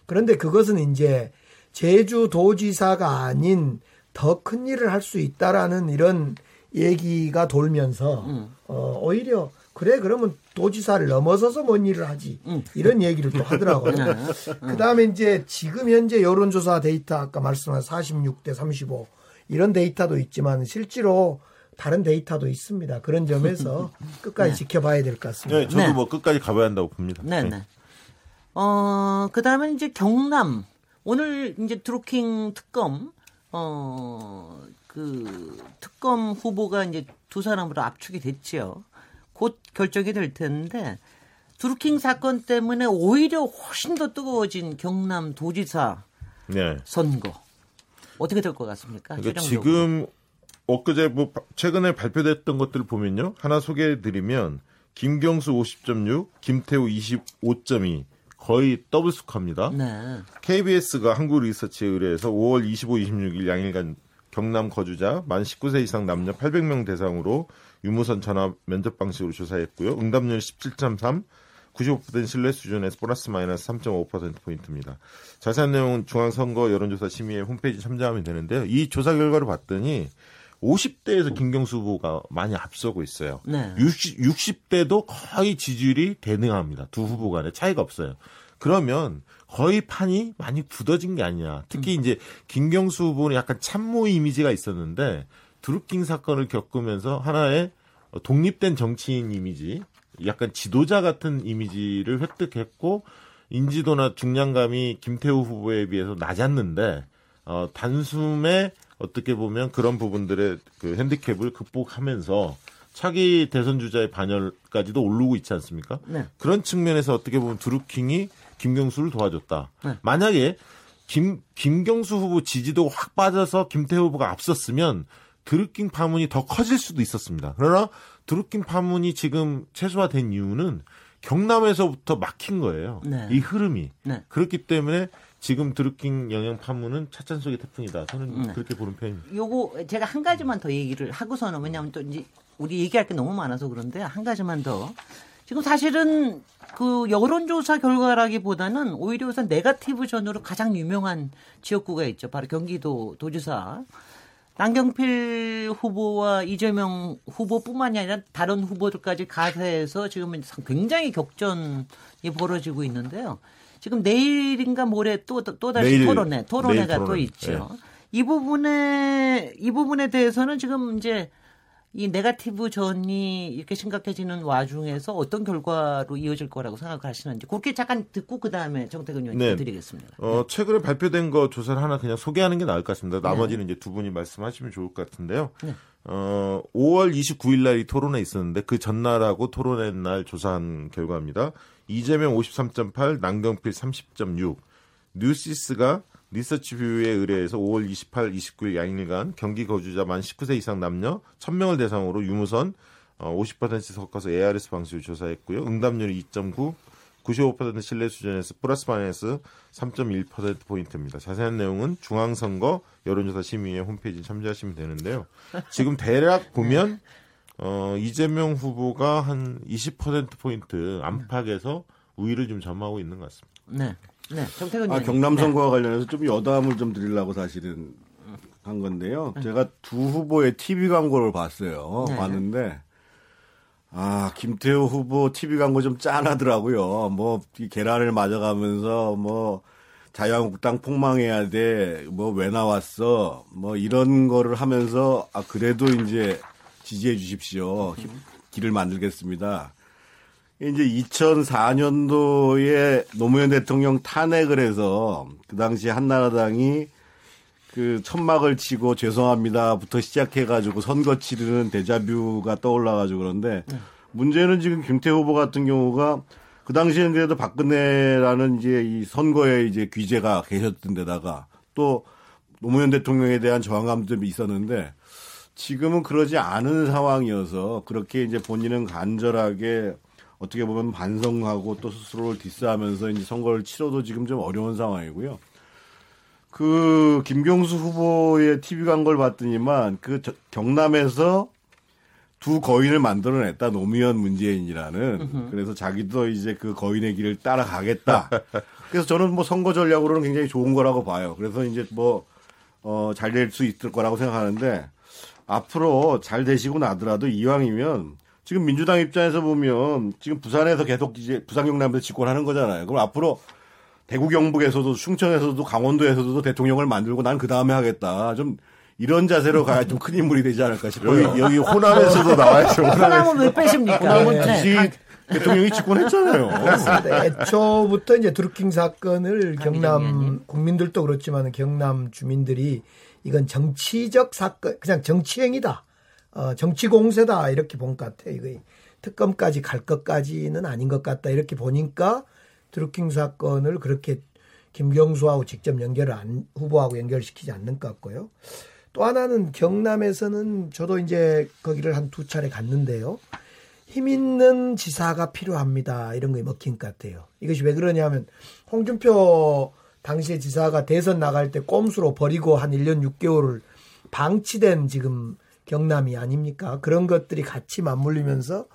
그런데 그것은 이제 제주도지사가 아닌 더 큰 일을 할 수 있다라는 이런 얘기가 돌면서 음. 어, 오히려 그래 그러면 도지사를 넘어서서 뭔 일을 하지 음. 이런 얘기를 또 하더라고요. 네. 그 다음에 이제 지금 현재 여론조사 데이터 아까 말씀한 46대 35 이런 데이터도 있지만 실제로 다른 데이터도 있습니다. 그런 점에서 끝까지 네. 지켜봐야 될 것 같습니다. 네, 저도 네. 뭐 끝까지 가봐야 한다고 봅니다. 네, 네. 어, 그 다음에 이제 경남 오늘 이제 드루킹 특검 어 그 특검 후보가 이제 두 사람으로 압축이 됐지요. 곧 결정이 될 텐데 드루킹 사건 때문에 오히려 훨씬 더 뜨거워진 경남 도지사 네. 선거. 어떻게 될 것 같습니까? 그러니까 지금 엊그제 뭐 최근에 발표됐던 것들 을 보면요. 하나 소개해 드리면 김경수 50.6, 김태우 25.2 거의 더블 스코어입니다. 네. KBS가 한국 리서치에 의뢰해서 5월 25, 26일 양일간 경남 거주자 만 19세 이상 남녀 800명 대상으로 유무선 전화 면접 방식으로 조사했고요. 응답률 17.3, 95% 신뢰 수준에서 보너스 마이너스 3.5%포인트입니다. 자세한 내용은 중앙선거 여론조사 심의회 홈페이지 참조하면 되는데요. 이 조사 결과를 봤더니 50대에서 김경수 후보가 많이 앞서고 있어요. 네. 60, 60대도 거의 지지율이 대등합니다. 두 후보 간에 차이가 없어요. 그러면 거의 판이 많이 굳어진 게 아니냐. 특히 음. 이제 김경수 후보는 약간 참모 이미지가 있었는데 드루킹 사건을 겪으면서 하나의 독립된 정치인 이미지, 약간 지도자 같은 이미지를 획득했고 인지도나 중량감이 김태우 후보에 비해서 낮았는데 어, 단숨에 어떻게 보면 그런 부분들의 그 핸디캡을 극복하면서 차기 대선 주자의 반열까지도 오르고 있지 않습니까? 네. 그런 측면에서 어떻게 보면 드루킹이 김경수를 도와줬다. 네. 만약에 김 김경수 후보 지지도가 확 빠져서 김태우 후보가 앞섰으면 드루킹 파문이 더 커질 수도 있었습니다. 그러나 드루킹 파문이 지금 최소화된 이유는 경남에서부터 막힌 거예요. 네. 이 흐름이. 네. 그렇기 때문에 지금 드루킹 영향 파문은 차찬 속의 태풍이다. 저는 네. 그렇게 보는 편입니다. 요거 제가 한 가지만 더 얘기를 하고서는 왜냐하면 또 이제 우리 얘기할 게 너무 많아서 그런데 한 가지만 더. 지금 사실은 그 여론조사 결과라기보다는 오히려 우선 네가티브 전으로 가장 유명한 지역구가 있죠. 바로 경기도 도지사. 남경필 후보와 이재명 후보뿐만이 아니라 다른 후보들까지 가세해서 지금은 굉장히 격전이 벌어지고 있는데요. 지금 내일인가 모레 또, 또 다시 내일, 토론회, 토론회가 또 있죠. 네. 이 부분에, 이 부분에 대해서는 지금 이제 이 네가티브 전이 이렇게 심각해지는 와중에서 어떤 결과로 이어질 거라고 생각하시는지 그렇게 잠깐 듣고 그 다음에 정태근 의원님 네. 드리겠습니다. 어, 네. 최근에 발표된 거 조사를 하나 그냥 소개하는 게 나을 것 같습니다. 나머지는 네. 이제 두 분이 말씀하시면 좋을 것 같은데요. 네. 어, 5월 29일 날 이 토론회 있었는데 그 전날하고 토론회 날 조사한 결과입니다. 이재명 53.8, 남경필 30.6, 뉴시스가 리서치뷰에 의뢰해서 5월 28, 29일 양일간 경기 거주자 만 19세 이상 남녀 1000명을 대상으로 유무선 50% 섞어서 ARS 방식으로 조사했고요. 응답률이 2.9, 95% 신뢰 수준에서 플러스 마이너스 3.1% 포인트입니다. 자세한 내용은 중앙선거 여론조사 심의회 홈페이지 참조하시면 되는데요. 지금 대략 보면 어, 이재명 후보가 한 20% 포인트 안팎에서 우위를 좀 점하고 있는 것 같습니다. 네. 네. 정태근 아, 경남 선거와 네. 관련해서 좀 여담을 좀 드리려고 사실은 한 건데요. 네. 제가 두 후보의 TV 광고를 봤어요. 네. 봤는데 아, 김태호 후보 TV 광고 좀 짠하더라고요. 뭐 계란을 맞아가면서 뭐 자유한국당 폭망해야 돼. 뭐 왜 나왔어? 뭐 이런 거를 하면서 아 그래도 이제 지지해 주십시오. 길을 만들겠습니다. 이제 2004년도에 노무현 대통령 탄핵을 해서 그 당시 한나라당이 그 천막을 치고 죄송합니다부터 시작해가지고 선거 치르는 데자뷰가 떠올라가지고 그런데 네. 문제는 지금 김태 후보 같은 경우가 그 당시에는 그래도 박근혜라는 이제 이 선거에 이제 귀재가 계셨던 데다가 또 노무현 대통령에 대한 저항감도 있었는데 지금은 그러지 않은 상황이어서 그렇게 이제 본인은 간절하게 어떻게 보면 반성하고 또 스스로를 디스하면서 이제 선거를 치러도 지금 좀 어려운 상황이고요. 그 김경수 후보의 TV 광고를 봤더니만 그 경남에서 두 거인을 만들어냈다 노무현 문재인이라는 그래서 자기도 이제 그 거인의 길을 따라가겠다. 그래서 저는 뭐 선거 전략으로는 굉장히 좋은 거라고 봐요. 그래서 이제 뭐 어, 잘 될 수 있을 거라고 생각하는데 앞으로 잘 되시고 나더라도 이왕이면 지금 민주당 입장에서 보면 지금 부산에서 계속 이제 부산 경남에서 집권하는 거잖아요. 그럼 앞으로 대구 경북에서도 충청에서도 강원도에서도 대통령을 만들고 난 그 다음에 하겠다. 좀 이런 자세로 가야 좀 큰 인물이 되지 않을까 싶어요. 여기, 여기 호남에서도 나와야죠. 호남은 왜 빼십니까? 호남은 네. 대통령이 집권했잖아요. 그렇습니다. 애초부터 이제 드루킹 사건을 경남 국민들도 그렇지만 경남 주민들이 이건 정치적 사건, 그냥 정치행위다. 어, 정치 공세다 이렇게 본 것 같아요. 이거 특검까지 갈 것까지는 아닌 것 같다 이렇게 보니까 드루킹 사건을 그렇게 김경수하고 직접 연결을 안, 후보하고 연결시키지 않는 것 같고요. 또 하나는 경남에서는 저도 이제 거기를 한 두 차례 갔는데요. 힘 있는 지사가 필요합니다. 이런 거에 먹힌 것 같아요. 이것이 왜 그러냐면 홍준표 당시에 지사가 대선 나갈 때 꼼수로 버리고 한 1년 6개월을 방치된 지금 경남이 아닙니까? 그런 것들이 같이 맞물리면서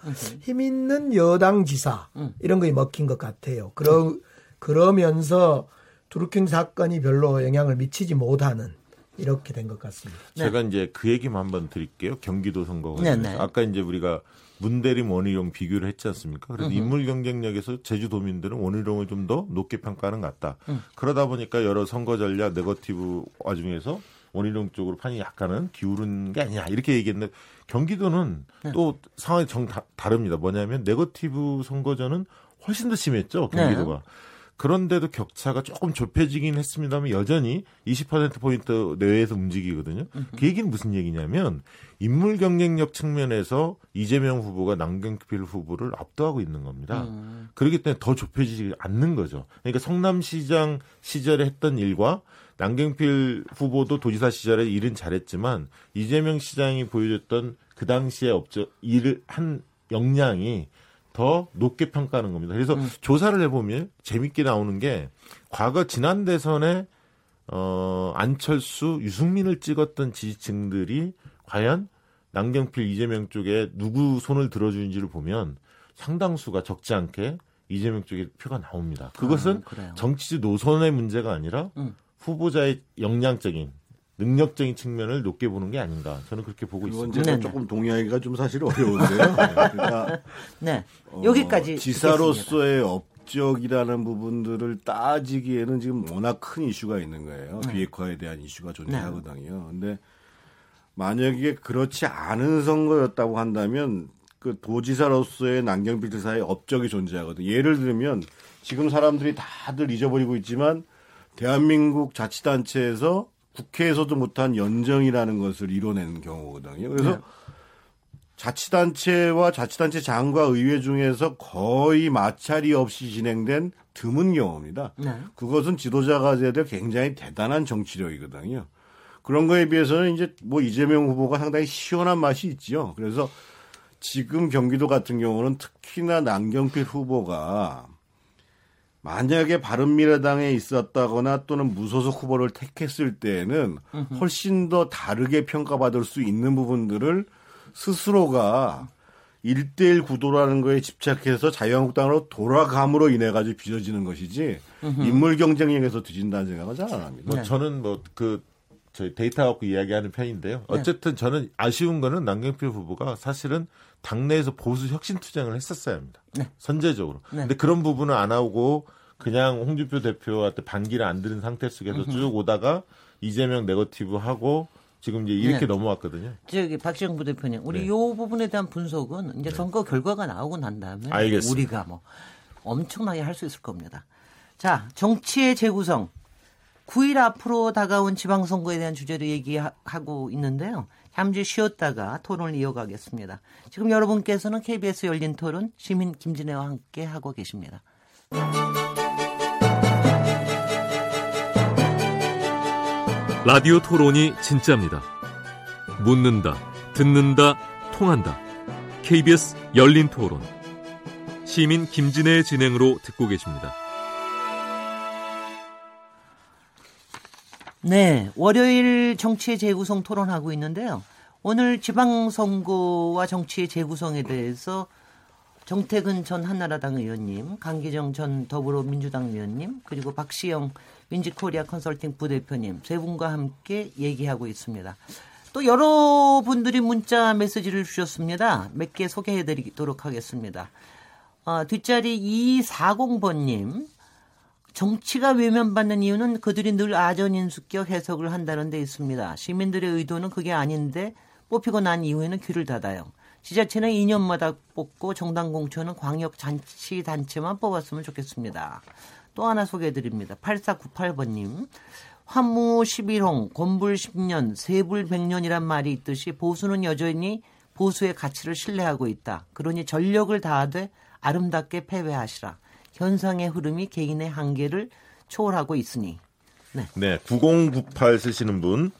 힘 있는 여당 지사 이런 거에 먹힌 것 같아요. 그러, 그러면서 드루킹 사건이 별로 영향을 미치지 못하는 이렇게 된 것 같습니다. 제가 네. 이제 그 얘기만 한번 드릴게요. 경기도 선거 네, 네. 아까 이제 우리가 문대림 원희룡 비교를 했지 않습니까? 그래서 으흠. 인물 경쟁력에서 제주도민들은 원희룡을 좀 더 높게 평가하는 것 같다. 음. 그러다 보니까 여러 선거 전략 네거티브 와중에서 원희룡 쪽으로 판이 약간은 기울은 게 아니냐 이렇게 얘기했는데 경기도는 네. 또 상황이 정 다, 릅니다 뭐냐면 네거티브 선거전은 훨씬 더 심했죠 경기도가. 네. 그런데도 격차가 조금 좁혀지긴 했습니다만 여전히 20%포인트 내외에서 움직이거든요. 그 얘기는 무슨 얘기냐면 인물 경쟁력 측면에서 이재명 후보가 남경필 후보를 압도하고 있는 겁니다. 음. 그렇기 때문에 더 좁혀지지 않는 거죠. 그러니까 성남시장 시절에 했던 일과 남경필 후보도 도지사 시절에 일은 잘했지만 이재명 시장이 보여줬던 그 당시에 업적 일을 한 역량이 더 높게 평가하는 겁니다. 그래서 음. 조사를 해보면 재밌게 나오는 게 과거 지난 대선에 어, 안철수, 유승민을 찍었던 지지층들이 과연 남경필, 이재명 쪽에 누구 손을 들어주는지를 보면 상당수가 적지 않게 이재명 쪽에 표가 나옵니다. 그것은 아, 정치지 노선의 문제가 아니라 음. 후보자의 역량적인 능력적인 측면을 높게 보는 게 아닌가 저는 그렇게 보고 있습니다. 제가 조금 동의하기가 좀 사실 어려운데요. 네, 그러니까 네 여기까지 어, 지사로서의 업적이라는 부분들을 따지기에는 지금 워낙 큰 이슈가 있는 거예요. 네. 비핵화에 대한 이슈가 존재하거든요. 네. 근데 만약에 그렇지 않은 선거였다고 한다면 그 도지사로서의 남경필 지사의 업적이 존재하거든요. 예를 들면 지금 사람들이 다들 잊어버리고 있지만 대한민국 자치단체에서 국회에서도 못한 연정이라는 것을 이뤄낸 경우거든요. 그래서 네. 자치단체와 자치단체 장과 의회 중에서 거의 마찰이 없이 진행된 드문 경우입니다. 네. 그것은 지도자가 돼야 될 굉장히 대단한 정치력이거든요. 그런 거에 비해서는 이제 뭐 이재명 후보가 상당히 시원한 맛이 있지요. 그래서 지금 경기도 같은 경우는 특히나 남경필 후보가 만약에 바른미래당에 있었다거나 또는 무소속 후보를 택했을 때에는 훨씬 더 다르게 평가받을 수 있는 부분들을 스스로가 1대1 구도라는 거에 집착해서 자유한국당으로 돌아감으로 인해 가지고 빚어지는 것이지 인물 경쟁력에서 뒤진다는 생각은 잘 안 합니다. 뭐 저는 뭐 그 저희 데이터 갖고 이야기하는 편인데요. 네. 어쨌든 저는 아쉬운 거는 남경필 후보가 사실은 당내에서 보수 혁신 투쟁을 했었어야 합니다. 네. 선제적으로. 네. 근데 그런 부분은 안 하고 그냥 홍준표 대표한테 반기를 안 드는 상태 속에서 쭉 오다가 이재명 네거티브 하고 지금 이제 이렇게 네. 넘어왔거든요. 저기 박지영 부대표님, 우리 네. 요 부분에 대한 분석은 이제 네. 선거 결과가 나오고 난 다음에 알겠습니다. 우리가 뭐 엄청나게 할 수 있을 겁니다. 자, 정치의 재구성. 9일 앞으로 다가온 지방선거에 대한 주제로 얘기하고 있는데요. 잠시 쉬었다가 토론을 이어가겠습니다. 지금 여러분께서는 KBS 열린 토론 시민 김진애와 함께 하고 계십니다. 라디오 토론이 진짜입니다. 묻는다, 듣는다, 통한다. KBS 열린 토론. 시민 김진애의 진행으로 듣고 계십니다. 네, 월요일 정치의 재구성 토론하고 있는데요. 오늘 지방선거와 정치의 재구성에 대해서 정태근 전 한나라당 의원님, 강기정 전 더불어민주당 의원님, 그리고 박시영 민지코리아 컨설팅 부대표님 세 분과 함께 얘기하고 있습니다. 또 여러분들이 문자 메시지를 주셨습니다. 몇 개 소개해 드리도록 하겠습니다. 어, 뒷자리 240번님, 정치가 외면받는 이유는 그들이 늘 아전인수격 해석을 한다는 데 있습니다. 시민들의 의도는 그게 아닌데 뽑히고 난 이후에는 귀를 닫아요. 지자체는 2년마다 뽑고 정당 공천은 광역자치단체만 뽑았으면 좋겠습니다. 또 하나 소개해 드립니다. 8498번님. 환무 11홍, 건불 10년, 세불 100년이란 말이 있듯이 보수는 여전히 보수의 가치를 신뢰하고 있다. 그러니 전력을 다하되 아름답게 패배하시라. 현상의 흐름이 개인의 한계를 초월하고 있으니. 네. 네, 9098 쓰시는 분.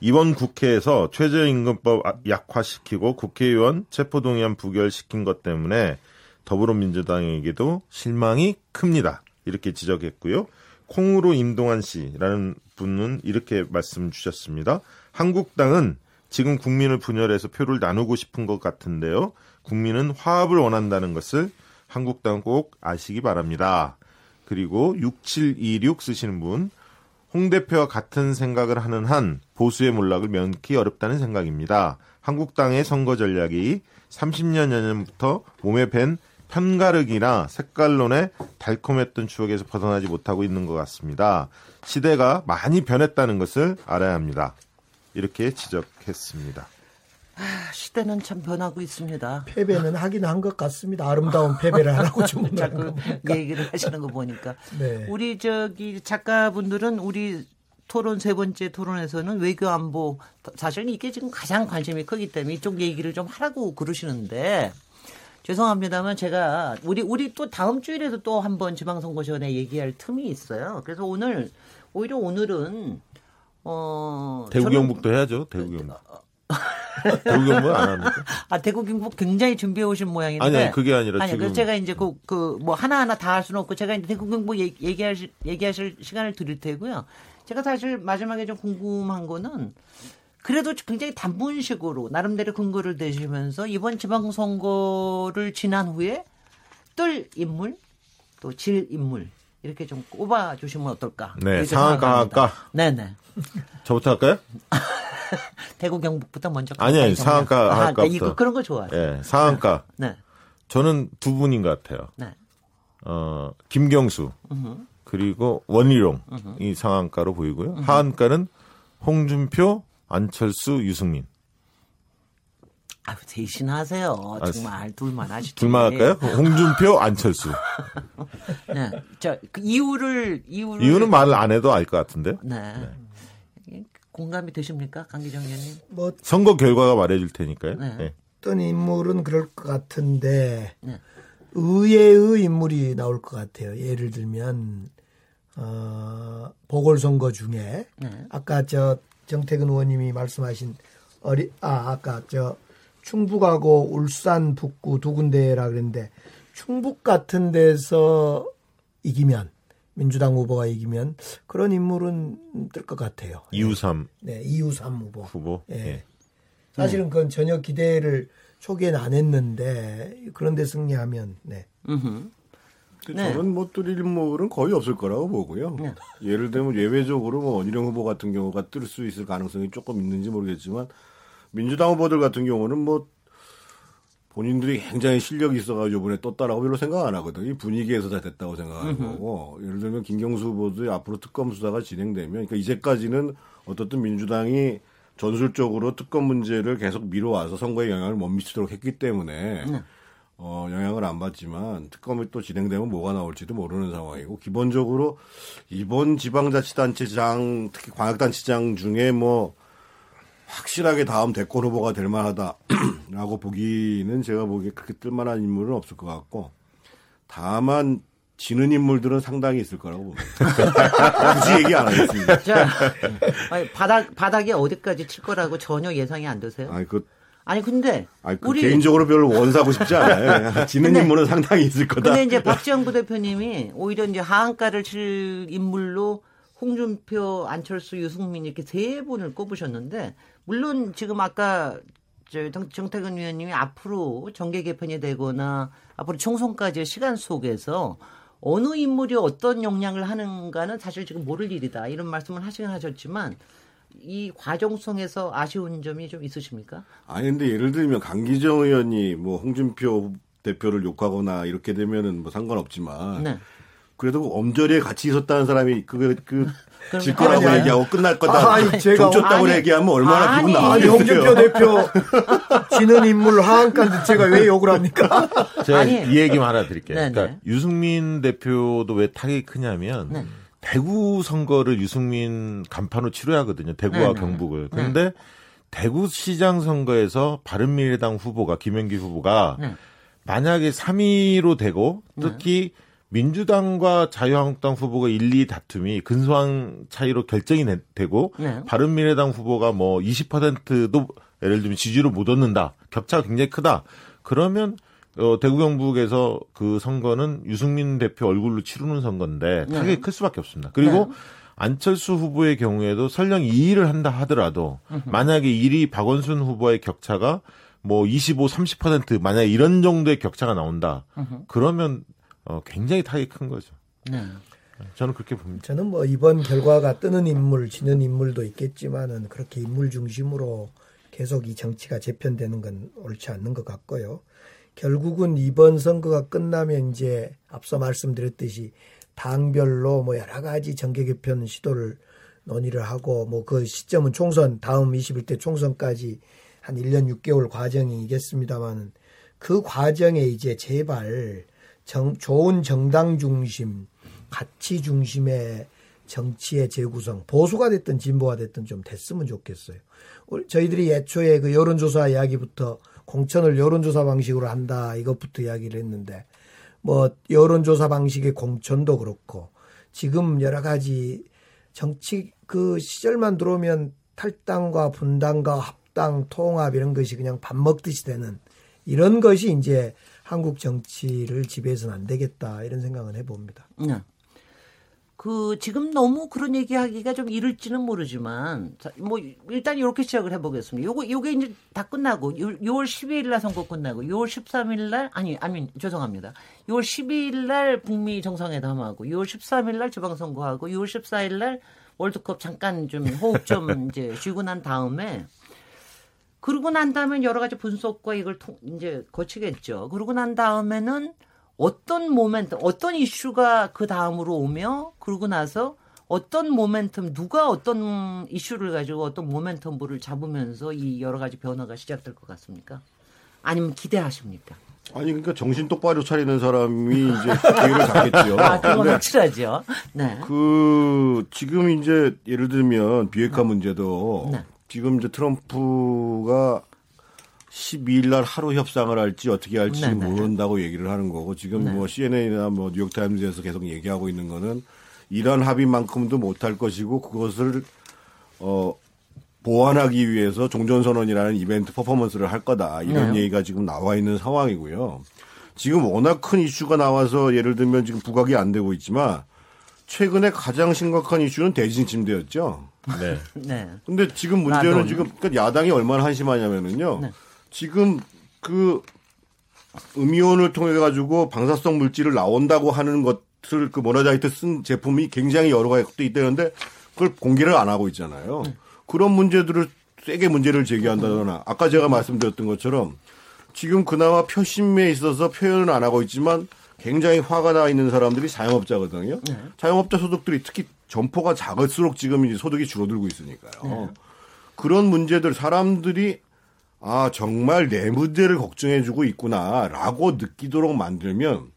이번 국회에서 최저임금법 약화시키고 국회의원 체포동의안 부결시킨 것 때문에 더불어민주당에게도 실망이 큽니다. 이렇게 지적했고요. 콩으로 임동환 씨라는 분은 이렇게 말씀 주셨습니다. 한국당은 지금 국민을 분열해서 표를 나누고 싶은 것 같은데요. 국민은 화합을 원한다는 것을 한국당 꼭 아시기 바랍니다. 그리고 6726 쓰시는 분, 홍 대표와 같은 생각을 하는 한 보수의 몰락을 면키 어렵다는 생각입니다. 한국당의 선거 전략이 30년 전부터 몸에 밴 편가르기나 색깔론의 달콤했던 추억에서 벗어나지 못하고 있는 것 같습니다. 시대가 많이 변했다는 것을 알아야 합니다. 이렇게 지적했습니다. 아, 시대는 참 변하고 있습니다. 패배는 하긴 한 것 같습니다. 아름다운 패배를 하라고 자꾸 얘기를 하시는 거 보니까 네. 우리 저기 작가분들은 우리 토론 세 번째 토론에서는 외교 안보 사실 이게 지금 가장 관심이 크기 때문에 이쪽 얘기를 좀 하라고 그러시는데 죄송합니다만 제가 우리 우리 또 다음 주일에도 또 한번 지방선거 전에 얘기할 틈이 있어요. 그래서 오늘 오히려 오늘은 어 대구 경북도 해야죠. 대구 경북. 대구 경북 안 합니까? 아 대구 경북 굉장히 준비해 오신 모양인데. 아니 그게 아니라 아니, 지금 제가 이제 그 그 뭐 하나 하나 다 할 수는 없고 제가 이제 대구 경북 얘기하실 얘기하실 시간을 드릴 테고요. 제가 사실 마지막에 좀 궁금한 거는 그래도 굉장히 단문식으로 나름대로 근거를 대시면서 이번 지방선거를 지난 후에 뜰 인물 또 질 인물 이렇게 좀 꼽아 주시면 어떨까? 네, 상한가 할까? 네네. 저부터 할까요? 대구 경북부터 먼저. 아니, 아니 상한가 아, 할까? 네, 이거 그런 거 좋아요. 네, 상한가. 네. 저는 두 분인 것 같아요. 네. 어, 김경수 으흠. 그리고 원희룡 으흠. 이 상한가로 보이고요. 으흠. 하한가는 홍준표, 안철수, 유승민. 아, 대신하세요. 정말 둘만 하시죠. 둘만 할까요? 홍준표, 안철수. 네. 자, 그 이유를 이유를 이유는 말을 안 해도 알 것 같은데요. 네. 네. 공감이 되십니까, 강기정 의원님? 뭐 선거 결과가 말해줄 테니까요. 네. 네. 어떤 인물은 그럴 것 같은데 네. 의외의 인물이 나올 것 같아요. 예를 들면 어, 보궐선거 중에 네. 아까 저 정태근 의원님이 말씀하신 어리 아 아까 저 충북하고 울산 북구 두 군데라 그랬는데 충북 같은 데서 이기면 민주당 후보가 이기면 그런 인물은 뜰 것 같아요. 이우삼. 네, 이우삼 후보. 후보. 예. 네. 사실은 그건 전혀 기대를 초기에는 안 했는데 그런데 승리하면 네. 네. 저는 뭐 뚫릴 인물은 거의 없을 거라고 보고요. 네. 예를 들면 예외적으로 뭐 원희룡 후보 같은 경우가 뜰 수 있을 가능성이 조금 있는지 모르겠지만 민주당 후보들 같은 경우는 뭐 본인들이 굉장히 실력이 있어가지고 이번에 떴다라고 별로 생각 안 하거든요. 이 분위기에서 다 됐다고 생각하는 거고. 예를 들면 김경수 후보도 앞으로 특검 수사가 진행되면, 그러니까 이제까지는 어떻든 민주당이 전술적으로 특검 문제를 계속 미뤄와서 선거에 영향을 못 미치도록 했기 때문에 네. 어, 영향을 안 받지만 특검이 또 진행되면 뭐가 나올지도 모르는 상황이고 기본적으로 이번 지방자치단체장 특히 광역단체장 중에 뭐 확실하게 다음 대권 후보가 될 만하다라고 보기는 제가 보기에 그렇게 뜰만한 인물은 없을 것 같고 다만 지는 인물들은 상당히 있을 거라고 봅니다. 굳이 얘기 안 하겠습니다. 자, 아니, 바닥 바닥이 어디까지 칠 거라고 전혀 예상이 안 되세요? 아니 그 아니 근데 아니, 그 우리 개인적으로 별로 원사고 싶지 않아요. 지는 근데, 인물은 상당히 있을 거다. 근데 이제 박지원 부대표님이 오히려 이제 하한가를 칠 인물로 홍준표, 안철수, 유승민 이렇게 세 분을 꼽으셨는데 물론 지금 아까 저 정태근 위원님이 앞으로 정계 개편이 되거나 앞으로 총선까지의 시간 속에서 어느 인물이 어떤 역량을 하는가는 사실 지금 모를 일이다 이런 말씀을 하시긴 하셨지만 이 과정 속에서 아쉬운 점이 좀 있으십니까? 아니 근데 예를 들면 강기정 의원이 뭐 홍준표 대표를 욕하거나 이렇게 되면은 뭐 상관없지만 네. 그래도 엄절에 같이 있었다는 사람이 그, 그, 질 거라고 아니, 얘기하고 끝날 거다. 아, 제가 아니, 얘기하면 얼마나 아니, 기분 나쁘겠어요. 홍준표 대표 지는 인물 하한가인데 제가 왜 욕을 합니까? 제가 아니, 이 얘기만 하나 드릴게요. 네네. 그러니까 네. 유승민 대표도 왜 타격이 크냐면 네. 대구 선거를 유승민 간판으로 치료하거든요. 대구와 네네. 경북을. 그런데 네. 대구시장 선거에서 바른미래당 후보가 김현기 후보가 네. 만약에 3위로 되고 특히 민주당과 자유한국당 후보가 1, 2 다툼이 근소한 차이로 결정이 되고 네. 바른미래당 후보가 뭐 20%도 예를 들면 지지를 못 얻는다. 격차가 굉장히 크다. 그러면 어, 대구 경북에서 그 선거는 유승민 대표 얼굴로 치르는 선거인데 네. 타격이 클 수밖에 없습니다. 그리고 네. 안철수 후보의 경우에도 설령 2위를 한다 하더라도 만약에 1위 박원순 후보의 격차가 뭐 25, 30% 만약에 이런 정도의 격차가 나온다. 그러면 어, 굉장히 타격이 큰 거죠. 네. 저는 그렇게 봅니다. 저는 뭐 이번 결과가 뜨는 인물, 지는 인물도 있겠지만은 그렇게 인물 중심으로 계속 이 정치가 재편되는 건 옳지 않는 것 같고요. 결국은 이번 선거가 끝나면 이제 앞서 말씀드렸듯이 당별로 뭐 여러 가지 정계 개편 시도를 논의를 하고 뭐 그 시점은 총선 다음 21대 총선까지 한 1년 6개월 과정이겠습니다만은 그 과정에 이제 제발 정, 좋은 정당 중심, 가치 중심의 정치의 재구성, 보수가 됐든 진보가 됐든 좀 됐으면 좋겠어요. 저희들이 애초에 그 여론조사 이야기부터 공천을 여론조사 방식으로 한다 이것부터 이야기를 했는데 뭐 여론조사 방식의 공천도 그렇고 지금 여러 가지 정치 그 시절만 들어오면 탈당과 분당과 합당, 통합 이런 것이 그냥 밥 먹듯이 되는 이런 것이 이제 한국 정치를 지배해서는 안 되겠다 이런 생각은 해봅니다. 네. 그 지금 너무 그런 얘기하기가 좀 이를지는 모르지만 뭐 일단 이렇게 시작을 해보겠습니다. 요거 요게 이제 다 끝나고 6월 12일 날 선거 끝나고 6월 13일 날 아니 아니 죄송합니다. 6월 12일 날 북미 정상회담하고 6월 13일 날 지방선거하고 6월 14일 날 월드컵 잠깐 좀 호흡 좀 이제 쉬고 난 다음에 그러고 난 다음엔 여러 가지 분석과 이걸 통, 이제 거치겠죠. 그러고 난 다음에는 어떤 모멘텀, 어떤 이슈가 그 다음으로 오며 그러고 나서 어떤 모멘텀, 누가 어떤 이슈를 가지고 어떤 모멘텀부를 잡으면서 이 여러 가지 변화가 시작될 것 같습니까? 아니면 기대하십니까? 아니 그러니까 정신 똑바로 차리는 사람이 이제 기회를 잡겠죠. 아, 그건 확실하죠. 네. 그 지금 이제 예를 들면 비핵화 문제도 네. 지금 이제 트럼프가 12일 날 하루 협상을 할지 어떻게 할지 네네. 모른다고 얘기를 하는 거고 지금 네. 뭐 CNN이나 뭐 뉴욕 타임즈에서 계속 얘기하고 있는 거는 이런 합의만큼도 못할 것이고 그것을 어 보완하기 위해서 종전선언이라는 이벤트 퍼포먼스를 할 거다 이런 네. 얘기가 지금 나와 있는 상황이고요. 지금 워낙 큰 이슈가 나와서 예를 들면 지금 부각이 안 되고 있지만 최근에 가장 심각한 이슈는 대진 침대였죠. 네. 네. 근데 지금 문제는 나도. 지금 그러니까 야당이 얼마나 한심하냐면은요. 네. 지금 그 음이온을 통해 가지고 방사성 물질을 나온다고 하는 것을 그 모나자이트 쓴 제품이 굉장히 여러 가지 또 있다는데 그걸 공개를 안 하고 있잖아요. 네. 그런 문제들을 세게 문제를 제기한다거나 아까 제가 말씀드렸던 것처럼 지금 그나마 표심에 있어서 표현은 안 하고 있지만 굉장히 화가 나 있는 사람들이 자영업자거든요. 네. 자영업자 소득들이 특히 점포가 작을수록 지금 이제 소득이 줄어들고 있으니까요. 네. 그런 문제들 사람들이 아 정말 내 문제를 걱정해주고 있구나라고 느끼도록 만들면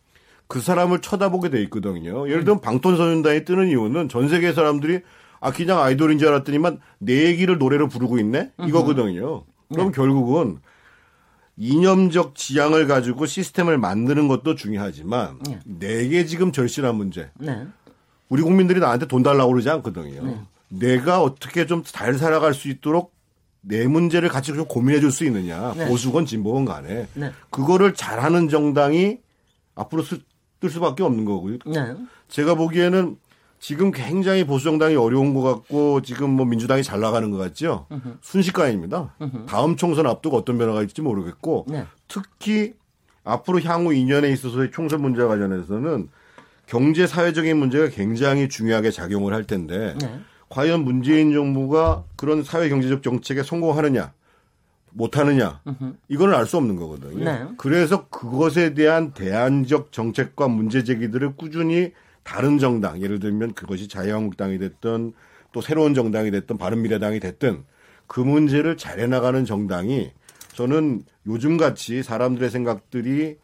그 사람을 쳐다보게 돼 있거든요. 예를 들면 방탄소년단이 뜨는 이유는 전 세계 사람들이 아 그냥 아이돌인 줄 알았더니만 내 얘기를 노래로 부르고 있네 이거거든요. 그럼 네. 결국은 이념적 지향을 가지고 시스템을 만드는 것도 중요하지만 네. 내게 지금 절실한 문제. 네. 우리 국민들이 나한테 돈 달라고 그러지 않거든요. 네. 내가 어떻게 좀 잘 살아갈 수 있도록 내 문제를 같이 좀 고민해 줄 수 있느냐. 네. 보수건 진보건 간에. 네. 그거를 잘하는 정당이 앞으로 쓸, 뜰 수밖에 없는 거고요. 네. 제가 보기에는 지금 굉장히 보수 정당이 어려운 것 같고 지금 뭐 민주당이 잘 나가는 것 같죠. 으흠. 순식간입니다. 으흠. 다음 총선 앞두고 어떤 변화가 있을지 모르겠고 네. 특히 앞으로 향후 2년에 있어서의 총선 문제 관련해서는 경제 사회적인 문제가 굉장히 중요하게 작용을 할 텐데 네. 과연 문재인 정부가 그런 사회 경제적 정책에 성공하느냐 못하느냐 이거는 알 수 없는 거거든요. 네. 그래서 그것에 대한 대안적 정책과 문제 제기들을 꾸준히 다른 정당, 예를 들면 그것이 자유한국당이 됐든 또 새로운 정당이 됐든 바른미래당이 됐든 그 문제를 잘 해나가는 정당이 저는 요즘 같이 사람들의 생각들이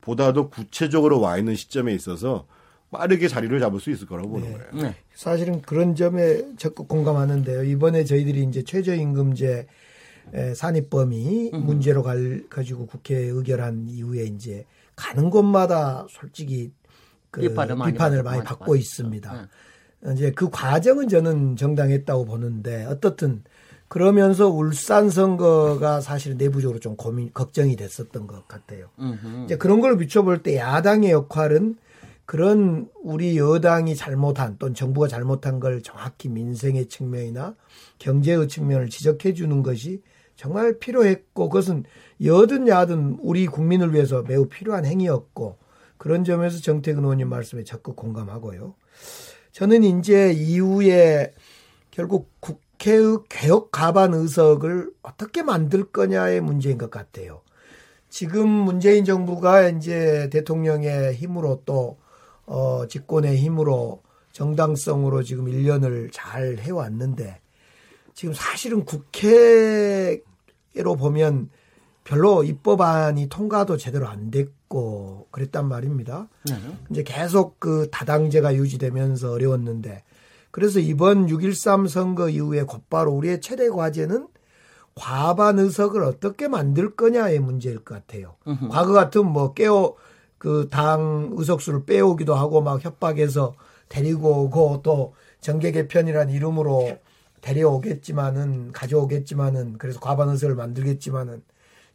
보다 더 구체적으로 와 있는 시점에 있어서 빠르게 자리를 잡을 수 있을 거라고 보는 네. 거예요. 네. 사실은 그런 점에 적극 공감하는데요. 이번에 저희들이 이제 최저임금제 산입범위 음. 문제로 갈, 가지고 국회에 의결한 이후에 이제 가는 곳마다 솔직히 그 비판을 많이, 비판을 많이 받고, 받고 있습니다. 네. 이제 그 과정은 저는 정당했다고 보는데 어떻든 그러면서 울산 선거가 사실 내부적으로 좀 고민 걱정이 됐었던 것 같아요. 음흠. 이제 그런 걸 비춰볼 때 야당의 역할은 그런 우리 여당이 잘못한 또는 정부가 잘못한 걸 정확히 민생의 측면이나 경제의 측면을 지적해 주는 것이 정말 필요했고 그것은 여든 야든 우리 국민을 위해서 매우 필요한 행위였고 그런 점에서 정태근 의원님 말씀에 적극 공감하고요. 저는 이제 이후에 결국 국회의 개혁 가반 의석을 어떻게 만들 거냐의 문제인 것 같아요. 지금 문재인 정부가 이제 대통령의 힘으로 또 어, 집권의 힘으로 정당성으로 지금 1년을 잘 해왔는데 지금 사실은 국회로 보면 별로 입법안이 통과도 제대로 안 됐고 그랬단 말입니다. 네. 이제 계속 그 다당제가 유지되면서 어려웠는데 그래서 이번 6.13 선거 이후에 곧바로 우리의 최대 과제는 과반 의석을 어떻게 만들 거냐의 문제일 것 같아요. 으흠. 과거 같은 뭐 깨어 그 당 의석수를 빼오기도 하고 막 협박해서 데리고 오고 또 정계 개편이란 이름으로 데려오겠지만은 가져오겠지만은 그래서 과반 의석을 만들겠지만은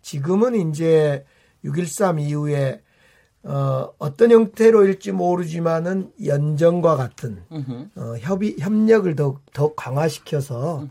지금은 이제 6.13 이후에 어, 어떤 형태로일지 모르지만은 연정과 같은 어, 협의 협력을 더, 더 강화시켜서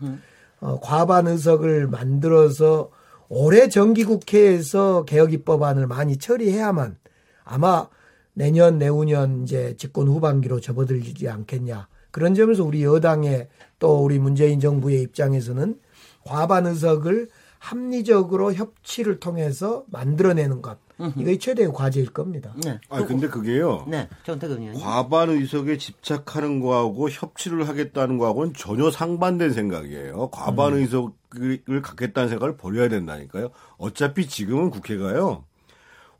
어, 과반 의석을 만들어서 올해 정기국회에서 개혁 입법안을 많이 처리해야만 아마 내년 내후년 이제 집권 후반기로 접어들지 않겠냐. 그런 점에서 우리 여당의 또 우리 문재인 정부의 입장에서는 과반 의석을 합리적으로 협치를 통해서 만들어내는 것. 이게 최대의 과제일 겁니다. 네. 아 근데 그게요. 네. 정태근 과반 의석에 집착하는 거하고 협치를 하겠다는 거하고는 전혀 상반된 생각이에요. 과반 음. 의석을 갖겠다는 생각을 버려야 된다니까요. 어차피 지금은 국회가요.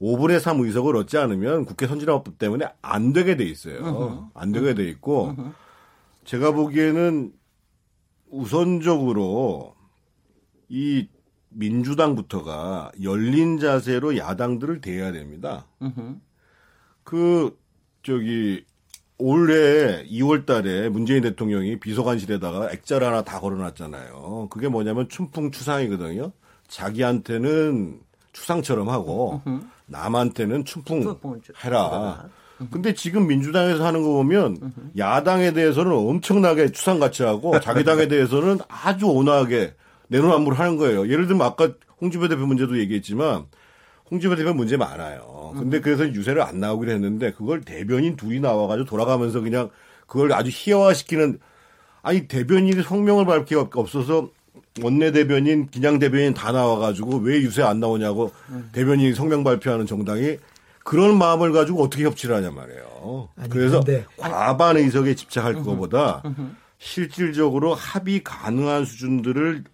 5분의 3 의석을 얻지 않으면 국회 선진화법 때문에 안 되게 돼 있어요. 안 되게 돼 있고 제가 보기에는 우선적으로 이 민주당부터가 열린 자세로 야당들을 대해야 됩니다. 그 저기 올해 2월 달에 문재인 대통령이 비서관실에다가 액자를 하나 다 걸어놨잖아요. 그게 뭐냐면 춘풍 추상이거든요. 자기한테는 추상처럼 하고 남한테는 춘풍 해라. 근데 지금 민주당에서 하는 거 보면 야당에 대해서는 엄청나게 추상같이 하고 자기 당에 대해서는 아주 온화하게 내로남불 하는 거예요. 예를 들면 아까 홍지표 대표 문제도 얘기했지만 홍지표 대표 문제 많아요. 근데 그래서 유세를 안 나오기로 했는데 그걸 대변인 둘이 나와가지고 돌아가면서 그냥 그걸 아주 희화화시키는 아니 대변인이 성명을 밝히가 없어서 원내 대변인, 기냥 대변인 다 나와가지고 왜 유세 안 나오냐고 음. 대변인이 성명 발표하는 정당이 그런 마음을 가지고 어떻게 협치를 하냐 말이에요. 아니, 그래서 근데, 과반 의석에 집착할 것보다. 실질적으로 합의 가능한 수준들을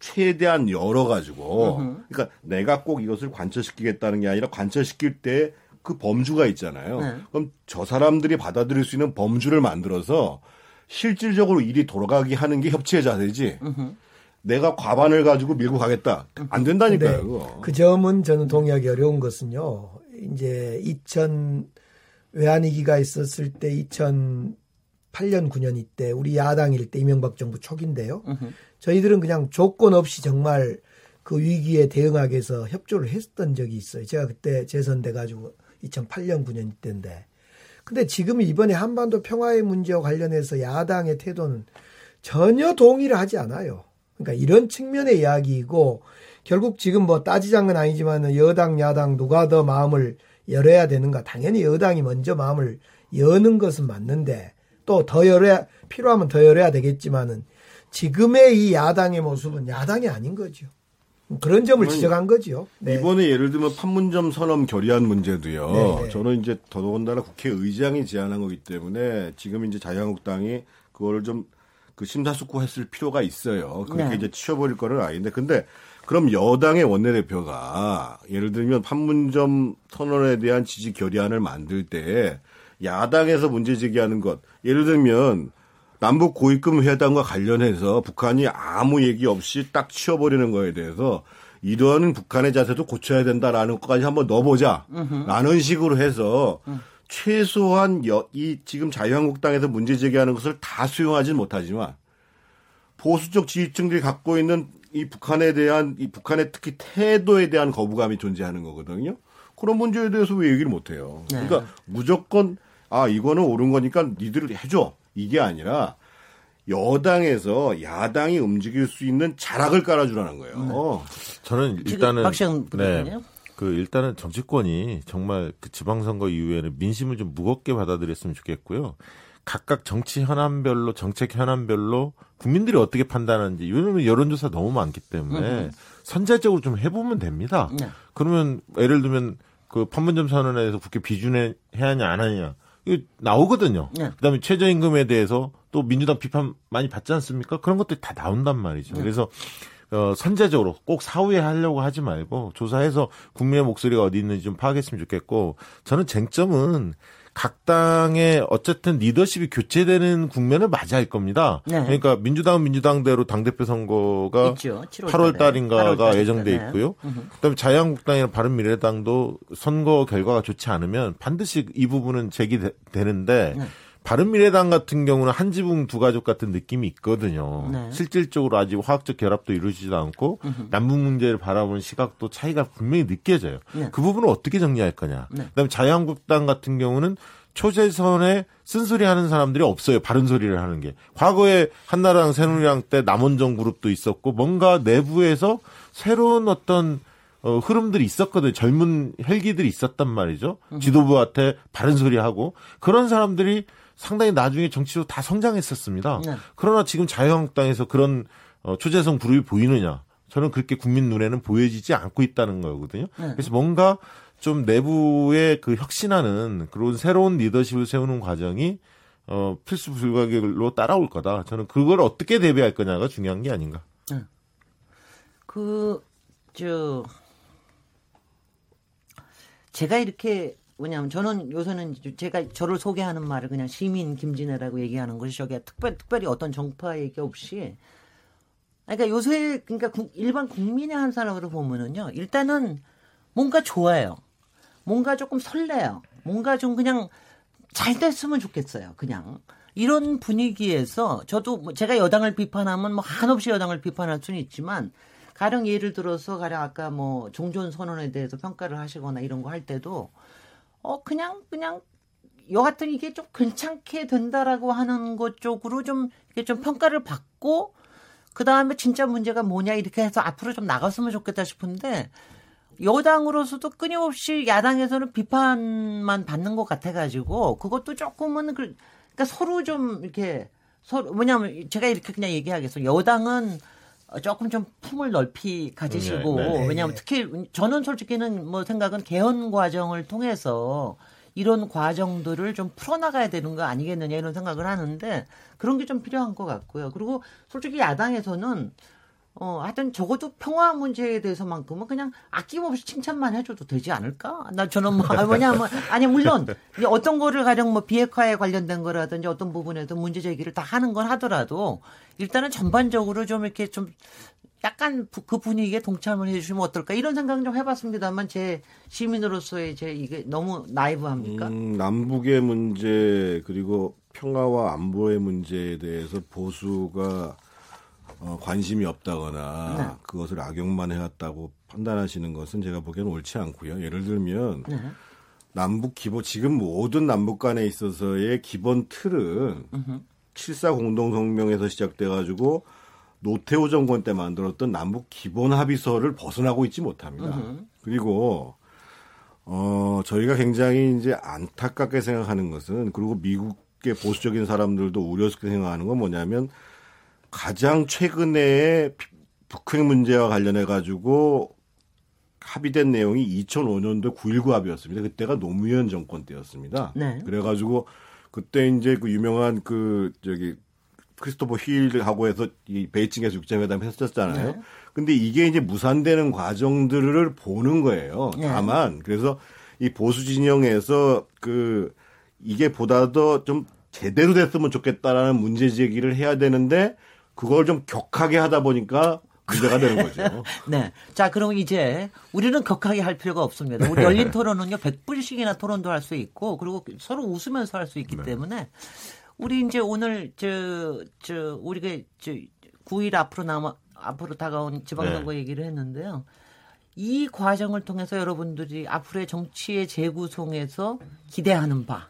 최대한 열어가지고 그러니까 내가 꼭 이것을 관철시키겠다는 게 아니라 관철시킬 때 그 범주가 있잖아요. 네. 그럼 저 사람들이 받아들일 수 있는 범주를 만들어서 실질적으로 일이 돌아가게 하는 게 협치의 자세지. 음흠. 내가 과반을 가지고 밀고 가겠다. 안 된다니까요. 네. 그 점은 저는 동의하기 어려운 것은요. 이제 2000 외환위기가 있었을 때 2008년 9년 이때 우리 야당일 때 이명박 정부 초기인데요. 으흠. 저희들은 그냥 조건 없이 정말 그 위기에 대응하기 위해서 협조를 했던 적이 있어요. 제가 그때 재선돼 가지고 2008년 9년 이때인데. 근데 지금 이번에 한반도 평화의 문제와 관련해서 야당의 태도는 전혀 동의를 하지 않아요. 그러니까 이런 측면의 이야기이고 결국 지금 뭐 따지자는 아니지만 여당 야당 누가 더 마음을 열어야 되는가 당연히 여당이 먼저 마음을 여는 것은 맞는데 또 더 열어야 필요하면 더 열어야 되겠지만은 지금의 이 야당의 모습은 야당이 아닌 거죠. 그런 점을 지적한 거죠. 네. 이번에 예를 들면 판문점 선언 결의안 문제도요. 네, 네. 저는 이제 더더군다나 국회의장이 제안한 거기 때문에 지금 이제 자유한국당이 그거를 좀 그 심사숙고했을 필요가 있어요. 그렇게 네. 이제 치워버릴 거는 아닌데 근데 그럼 여당의 원내대표가 예를 들면 판문점 선언에 대한 지지 결의안을 만들 때 야당에서 문제 제기하는 것 예를 들면 남북 고위급 회담과 관련해서 북한이 아무 얘기 없이 딱 치워버리는 거에 대해서 이러한 북한의 자세도 고쳐야 된다라는 것까지 한번 넣어보자라는 식으로 해서 최소한 여, 이 지금 자유한국당에서 문제 제기하는 것을 다 수용하지는 못하지만 보수적 지지층들이 갖고 있는 이 북한에 대한 이 북한의 특히 태도에 대한 거부감이 존재하는 거거든요. 그런 문제에 대해서 왜 얘기를 못 해요? 네. 그러니까 무조건 아 이거는 옳은 거니까 니들 해줘 이게 아니라 여당에서 야당이 움직일 수 있는 자락을 깔아주라는 거예요. 네. 저는 일단은 네. 그 일단은 정치권이 정말 그 지방선거 이후에는 민심을 좀 무겁게 받아들였으면 좋겠고요. 각각 정치 현안별로 정책 현안별로 국민들이 어떻게 판단하는지 왜냐하면 여론조사 너무 많기 때문에 음. 선제적으로 좀 해보면 됩니다. 네. 그러면 예를 들면 그 판문점 선언에서 국회 비준에 해야 하냐 안 하냐 나오거든요. 네. 그다음에 최저임금에 대해서 또 민주당 비판 많이 받지 않습니까? 그런 것들이 다 나온단 말이죠. 네. 그래서 어, 선제적으로 꼭 사후에 하려고 하지 말고 조사해서 국민의 목소리가 어디 있는지 좀 파악했으면 좋겠고 저는 쟁점은 각 당의 어쨌든 리더십이 교체되는 국면을 맞이할 겁니다. 네. 그러니까 민주당은 민주당대로 당대표 선거가 있죠. 8월 달인가가 8월 예정돼 네. 있고요. 그다음에 자유한국당이나 바른미래당도 선거 결과가 좋지 않으면 반드시 이 부분은 제기되는데 네. 바른미래당 같은 경우는 한 지붕 두 가족 같은 느낌이 있거든요. 네. 실질적으로 아직 화학적 결합도 이루어지지도 않고 으흠. 남북 문제를 바라보는 시각도 차이가 분명히 느껴져요. 네. 그 부분을 어떻게 정리할 거냐. 네. 그다음에 자유한국당 같은 경우는 초재선에 쓴소리 하는 사람들이 없어요. 바른 소리를 하는 게. 과거에 한나라당, 새누리당 때 남원정 그룹도 있었고 뭔가 내부에서 새로운 어떤 어, 흐름들이 있었거든요. 젊은 헬기들이 있었단 말이죠. 지도부한테 바른 소리 하고 그런 사람들이 상당히 나중에 정치로 다 성장했었습니다. 네. 그러나 지금 자유한국당에서 그런 어, 초재성 그룹이 보이느냐? 저는 그렇게 국민 눈에는 보여지지 않고 있다는 거거든요. 네. 그래서 뭔가 좀 내부에 그 혁신하는 그런 새로운 리더십을 세우는 과정이 어, 필수 불가결로 따라올 거다. 저는 그걸 어떻게 대비할 거냐가 중요한 게 아닌가. 네. 그, 저, 제가 이렇게 뭐냐면 저는 요새는 제가 저를 소개하는 말을 그냥 시민 김진애라고 얘기하는 것이 저게 특별 특별히 어떤 정파 얘기 없이. 그러니까 요새 그러니까 일반 국민의 한 사람으로 보면은요 일단은 뭔가 좋아요. 뭔가 조금 설레요. 뭔가 좀 그냥 잘 됐으면 좋겠어요 그냥. 이런 분위기에서 저도 뭐 제가 여당을 비판하면 뭐 한없이 여당을 비판할 수는 있지만 가령 예를 들어서 가령 아까 뭐 종전 선언에 대해서 평가를 하시거나 이런 거 할 때도 어 그냥 그냥 여하튼 이게 좀 괜찮게 된다라고 하는 것 쪽으로 좀 이게 좀 평가를 받고 그 다음에 진짜 문제가 뭐냐 이렇게 해서 앞으로 좀 나갔으면 좋겠다 싶은데 여당으로서도 끊임없이 야당에서는 비판만 받는 것 같아가지고 그것도 조금은 그, 그러니까 서로 좀 이렇게 서로 뭐냐면 제가 이렇게 그냥 얘기하겠어 여당은 조금 좀 품을 넓히 가지시고 네, 네. 왜냐하면 특히 저는 솔직히는 뭐 생각은 개헌 과정을 통해서 이런 과정들을 좀 풀어나가야 되는 거 아니겠느냐 이런 생각을 하는데 그런 게 좀 필요한 것 같고요. 그리고 솔직히 야당에서는 어, 하여튼 적어도 평화 문제에 대해서만큼은 그냥 아낌없이 칭찬만 해줘도 되지 않을까? 나 저는 뭐, 뭐냐면, 아니, 물론, 어떤 거를 가령 뭐 비핵화에 관련된 거라든지 어떤 부분에도 문제 제기를 다 하는 건 하더라도 일단은 전반적으로 좀 이렇게 좀 약간 그 분위기에 동참을 해주시면 어떨까 이런 생각 좀 해봤습니다만 제 시민으로서의 제 이게 너무 나이브합니까? 음, 남북의 문제 그리고 평화와 안보의 문제에 대해서 보수가 어, 관심이 없다거나 네. 그것을 악용만 해왔다고 판단하시는 것은 제가 보기에는 옳지 않고요. 예를 들면 네. 남북 기본 지금 모든 남북 간에 있어서의 기본 틀은. 7사 공동성명에서 시작돼 가지고 노태우 정권 때 만들었던 남북 기본 합의서를 벗어나고 있지 못합니다. 으흠. 그리고 어 저희가 굉장히 이제 안타깝게 생각하는 것은 그리고 미국의 보수적인 사람들도 우려스럽게 생각하는 건 뭐냐면 가장 최근에 북핵 문제와 관련해 가지고 합의된 내용이 2005년도 9.19 합의였습니다. 그때가 노무현 정권 때였습니다. 네. 그래가지고 그때 이제 그 유명한 그 저기 크리스토퍼 힐하고 해서 이 베이징에서 육자회담 했었잖아요. 네. 근데 이게 이제 무산되는 과정들을 보는 거예요. 네. 다만 그래서 이 보수 진영에서 그 이게 보다 더 좀 제대로 됐으면 좋겠다라는 문제 제기를 해야 되는데 그걸 좀 격하게 하다 보니까 문제가 되는 거죠. 네. 자, 그럼 이제 우리는 격하게 할 필요가 없습니다. 우리 열린 토론은요, 100분씩이나 토론도 할 수 있고, 그리고 서로 웃으면서 할 수 있기 네. 때문에 우리 이제 오늘 저, 저, 우리가 저 9일 앞으로 남아, 앞으로 다가온 지방선거 네. 얘기를 했는데요. 이 과정을 통해서 여러분들이 앞으로의 정치의 재구성에서 기대하는 바,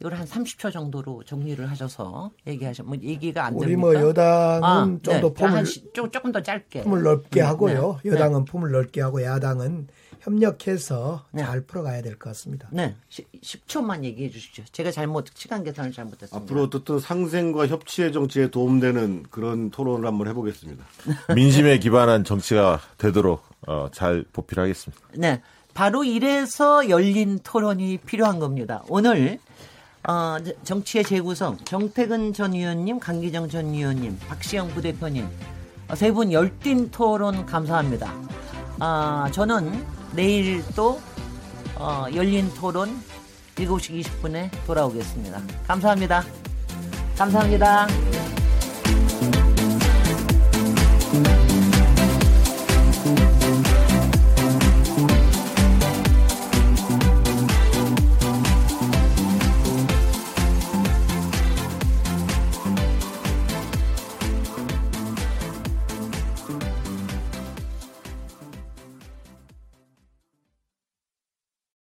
이걸 한 30초 정도로 정리를 하셔서 얘기하셔. 뭐 얘기가 안 됩니까? 우리 뭐 여당은 아, 좀더 네. 폼을 조, 조금 더 짧게 품을 넓게 네. 하고요. 네. 여당은 품을 넓게 하고 야당은 협력해서 네. 잘 풀어가야 될 것 같습니다. 네. 10, 초만 얘기해 주시죠. 제가 잘못 시간 계산을 잘못했습니다. 앞으로 어떤 상생과 협치의 정치에 도움되는 그런 토론을 한번 해보겠습니다. 민심에 기반한 정치가 되도록 어, 잘 보필하겠습니다. 네. 바로 이래서 열린 토론이 필요한 겁니다. 오늘 어, 정치의 재구성 정태근 전 의원님, 강기정 전 의원님, 박시영 부대표님 세분 열띤 토론 감사합니다. 아, 저는 내일 또 어, 열린 토론 7시 20분에 돌아오겠습니다. 감사합니다. 감사합니다.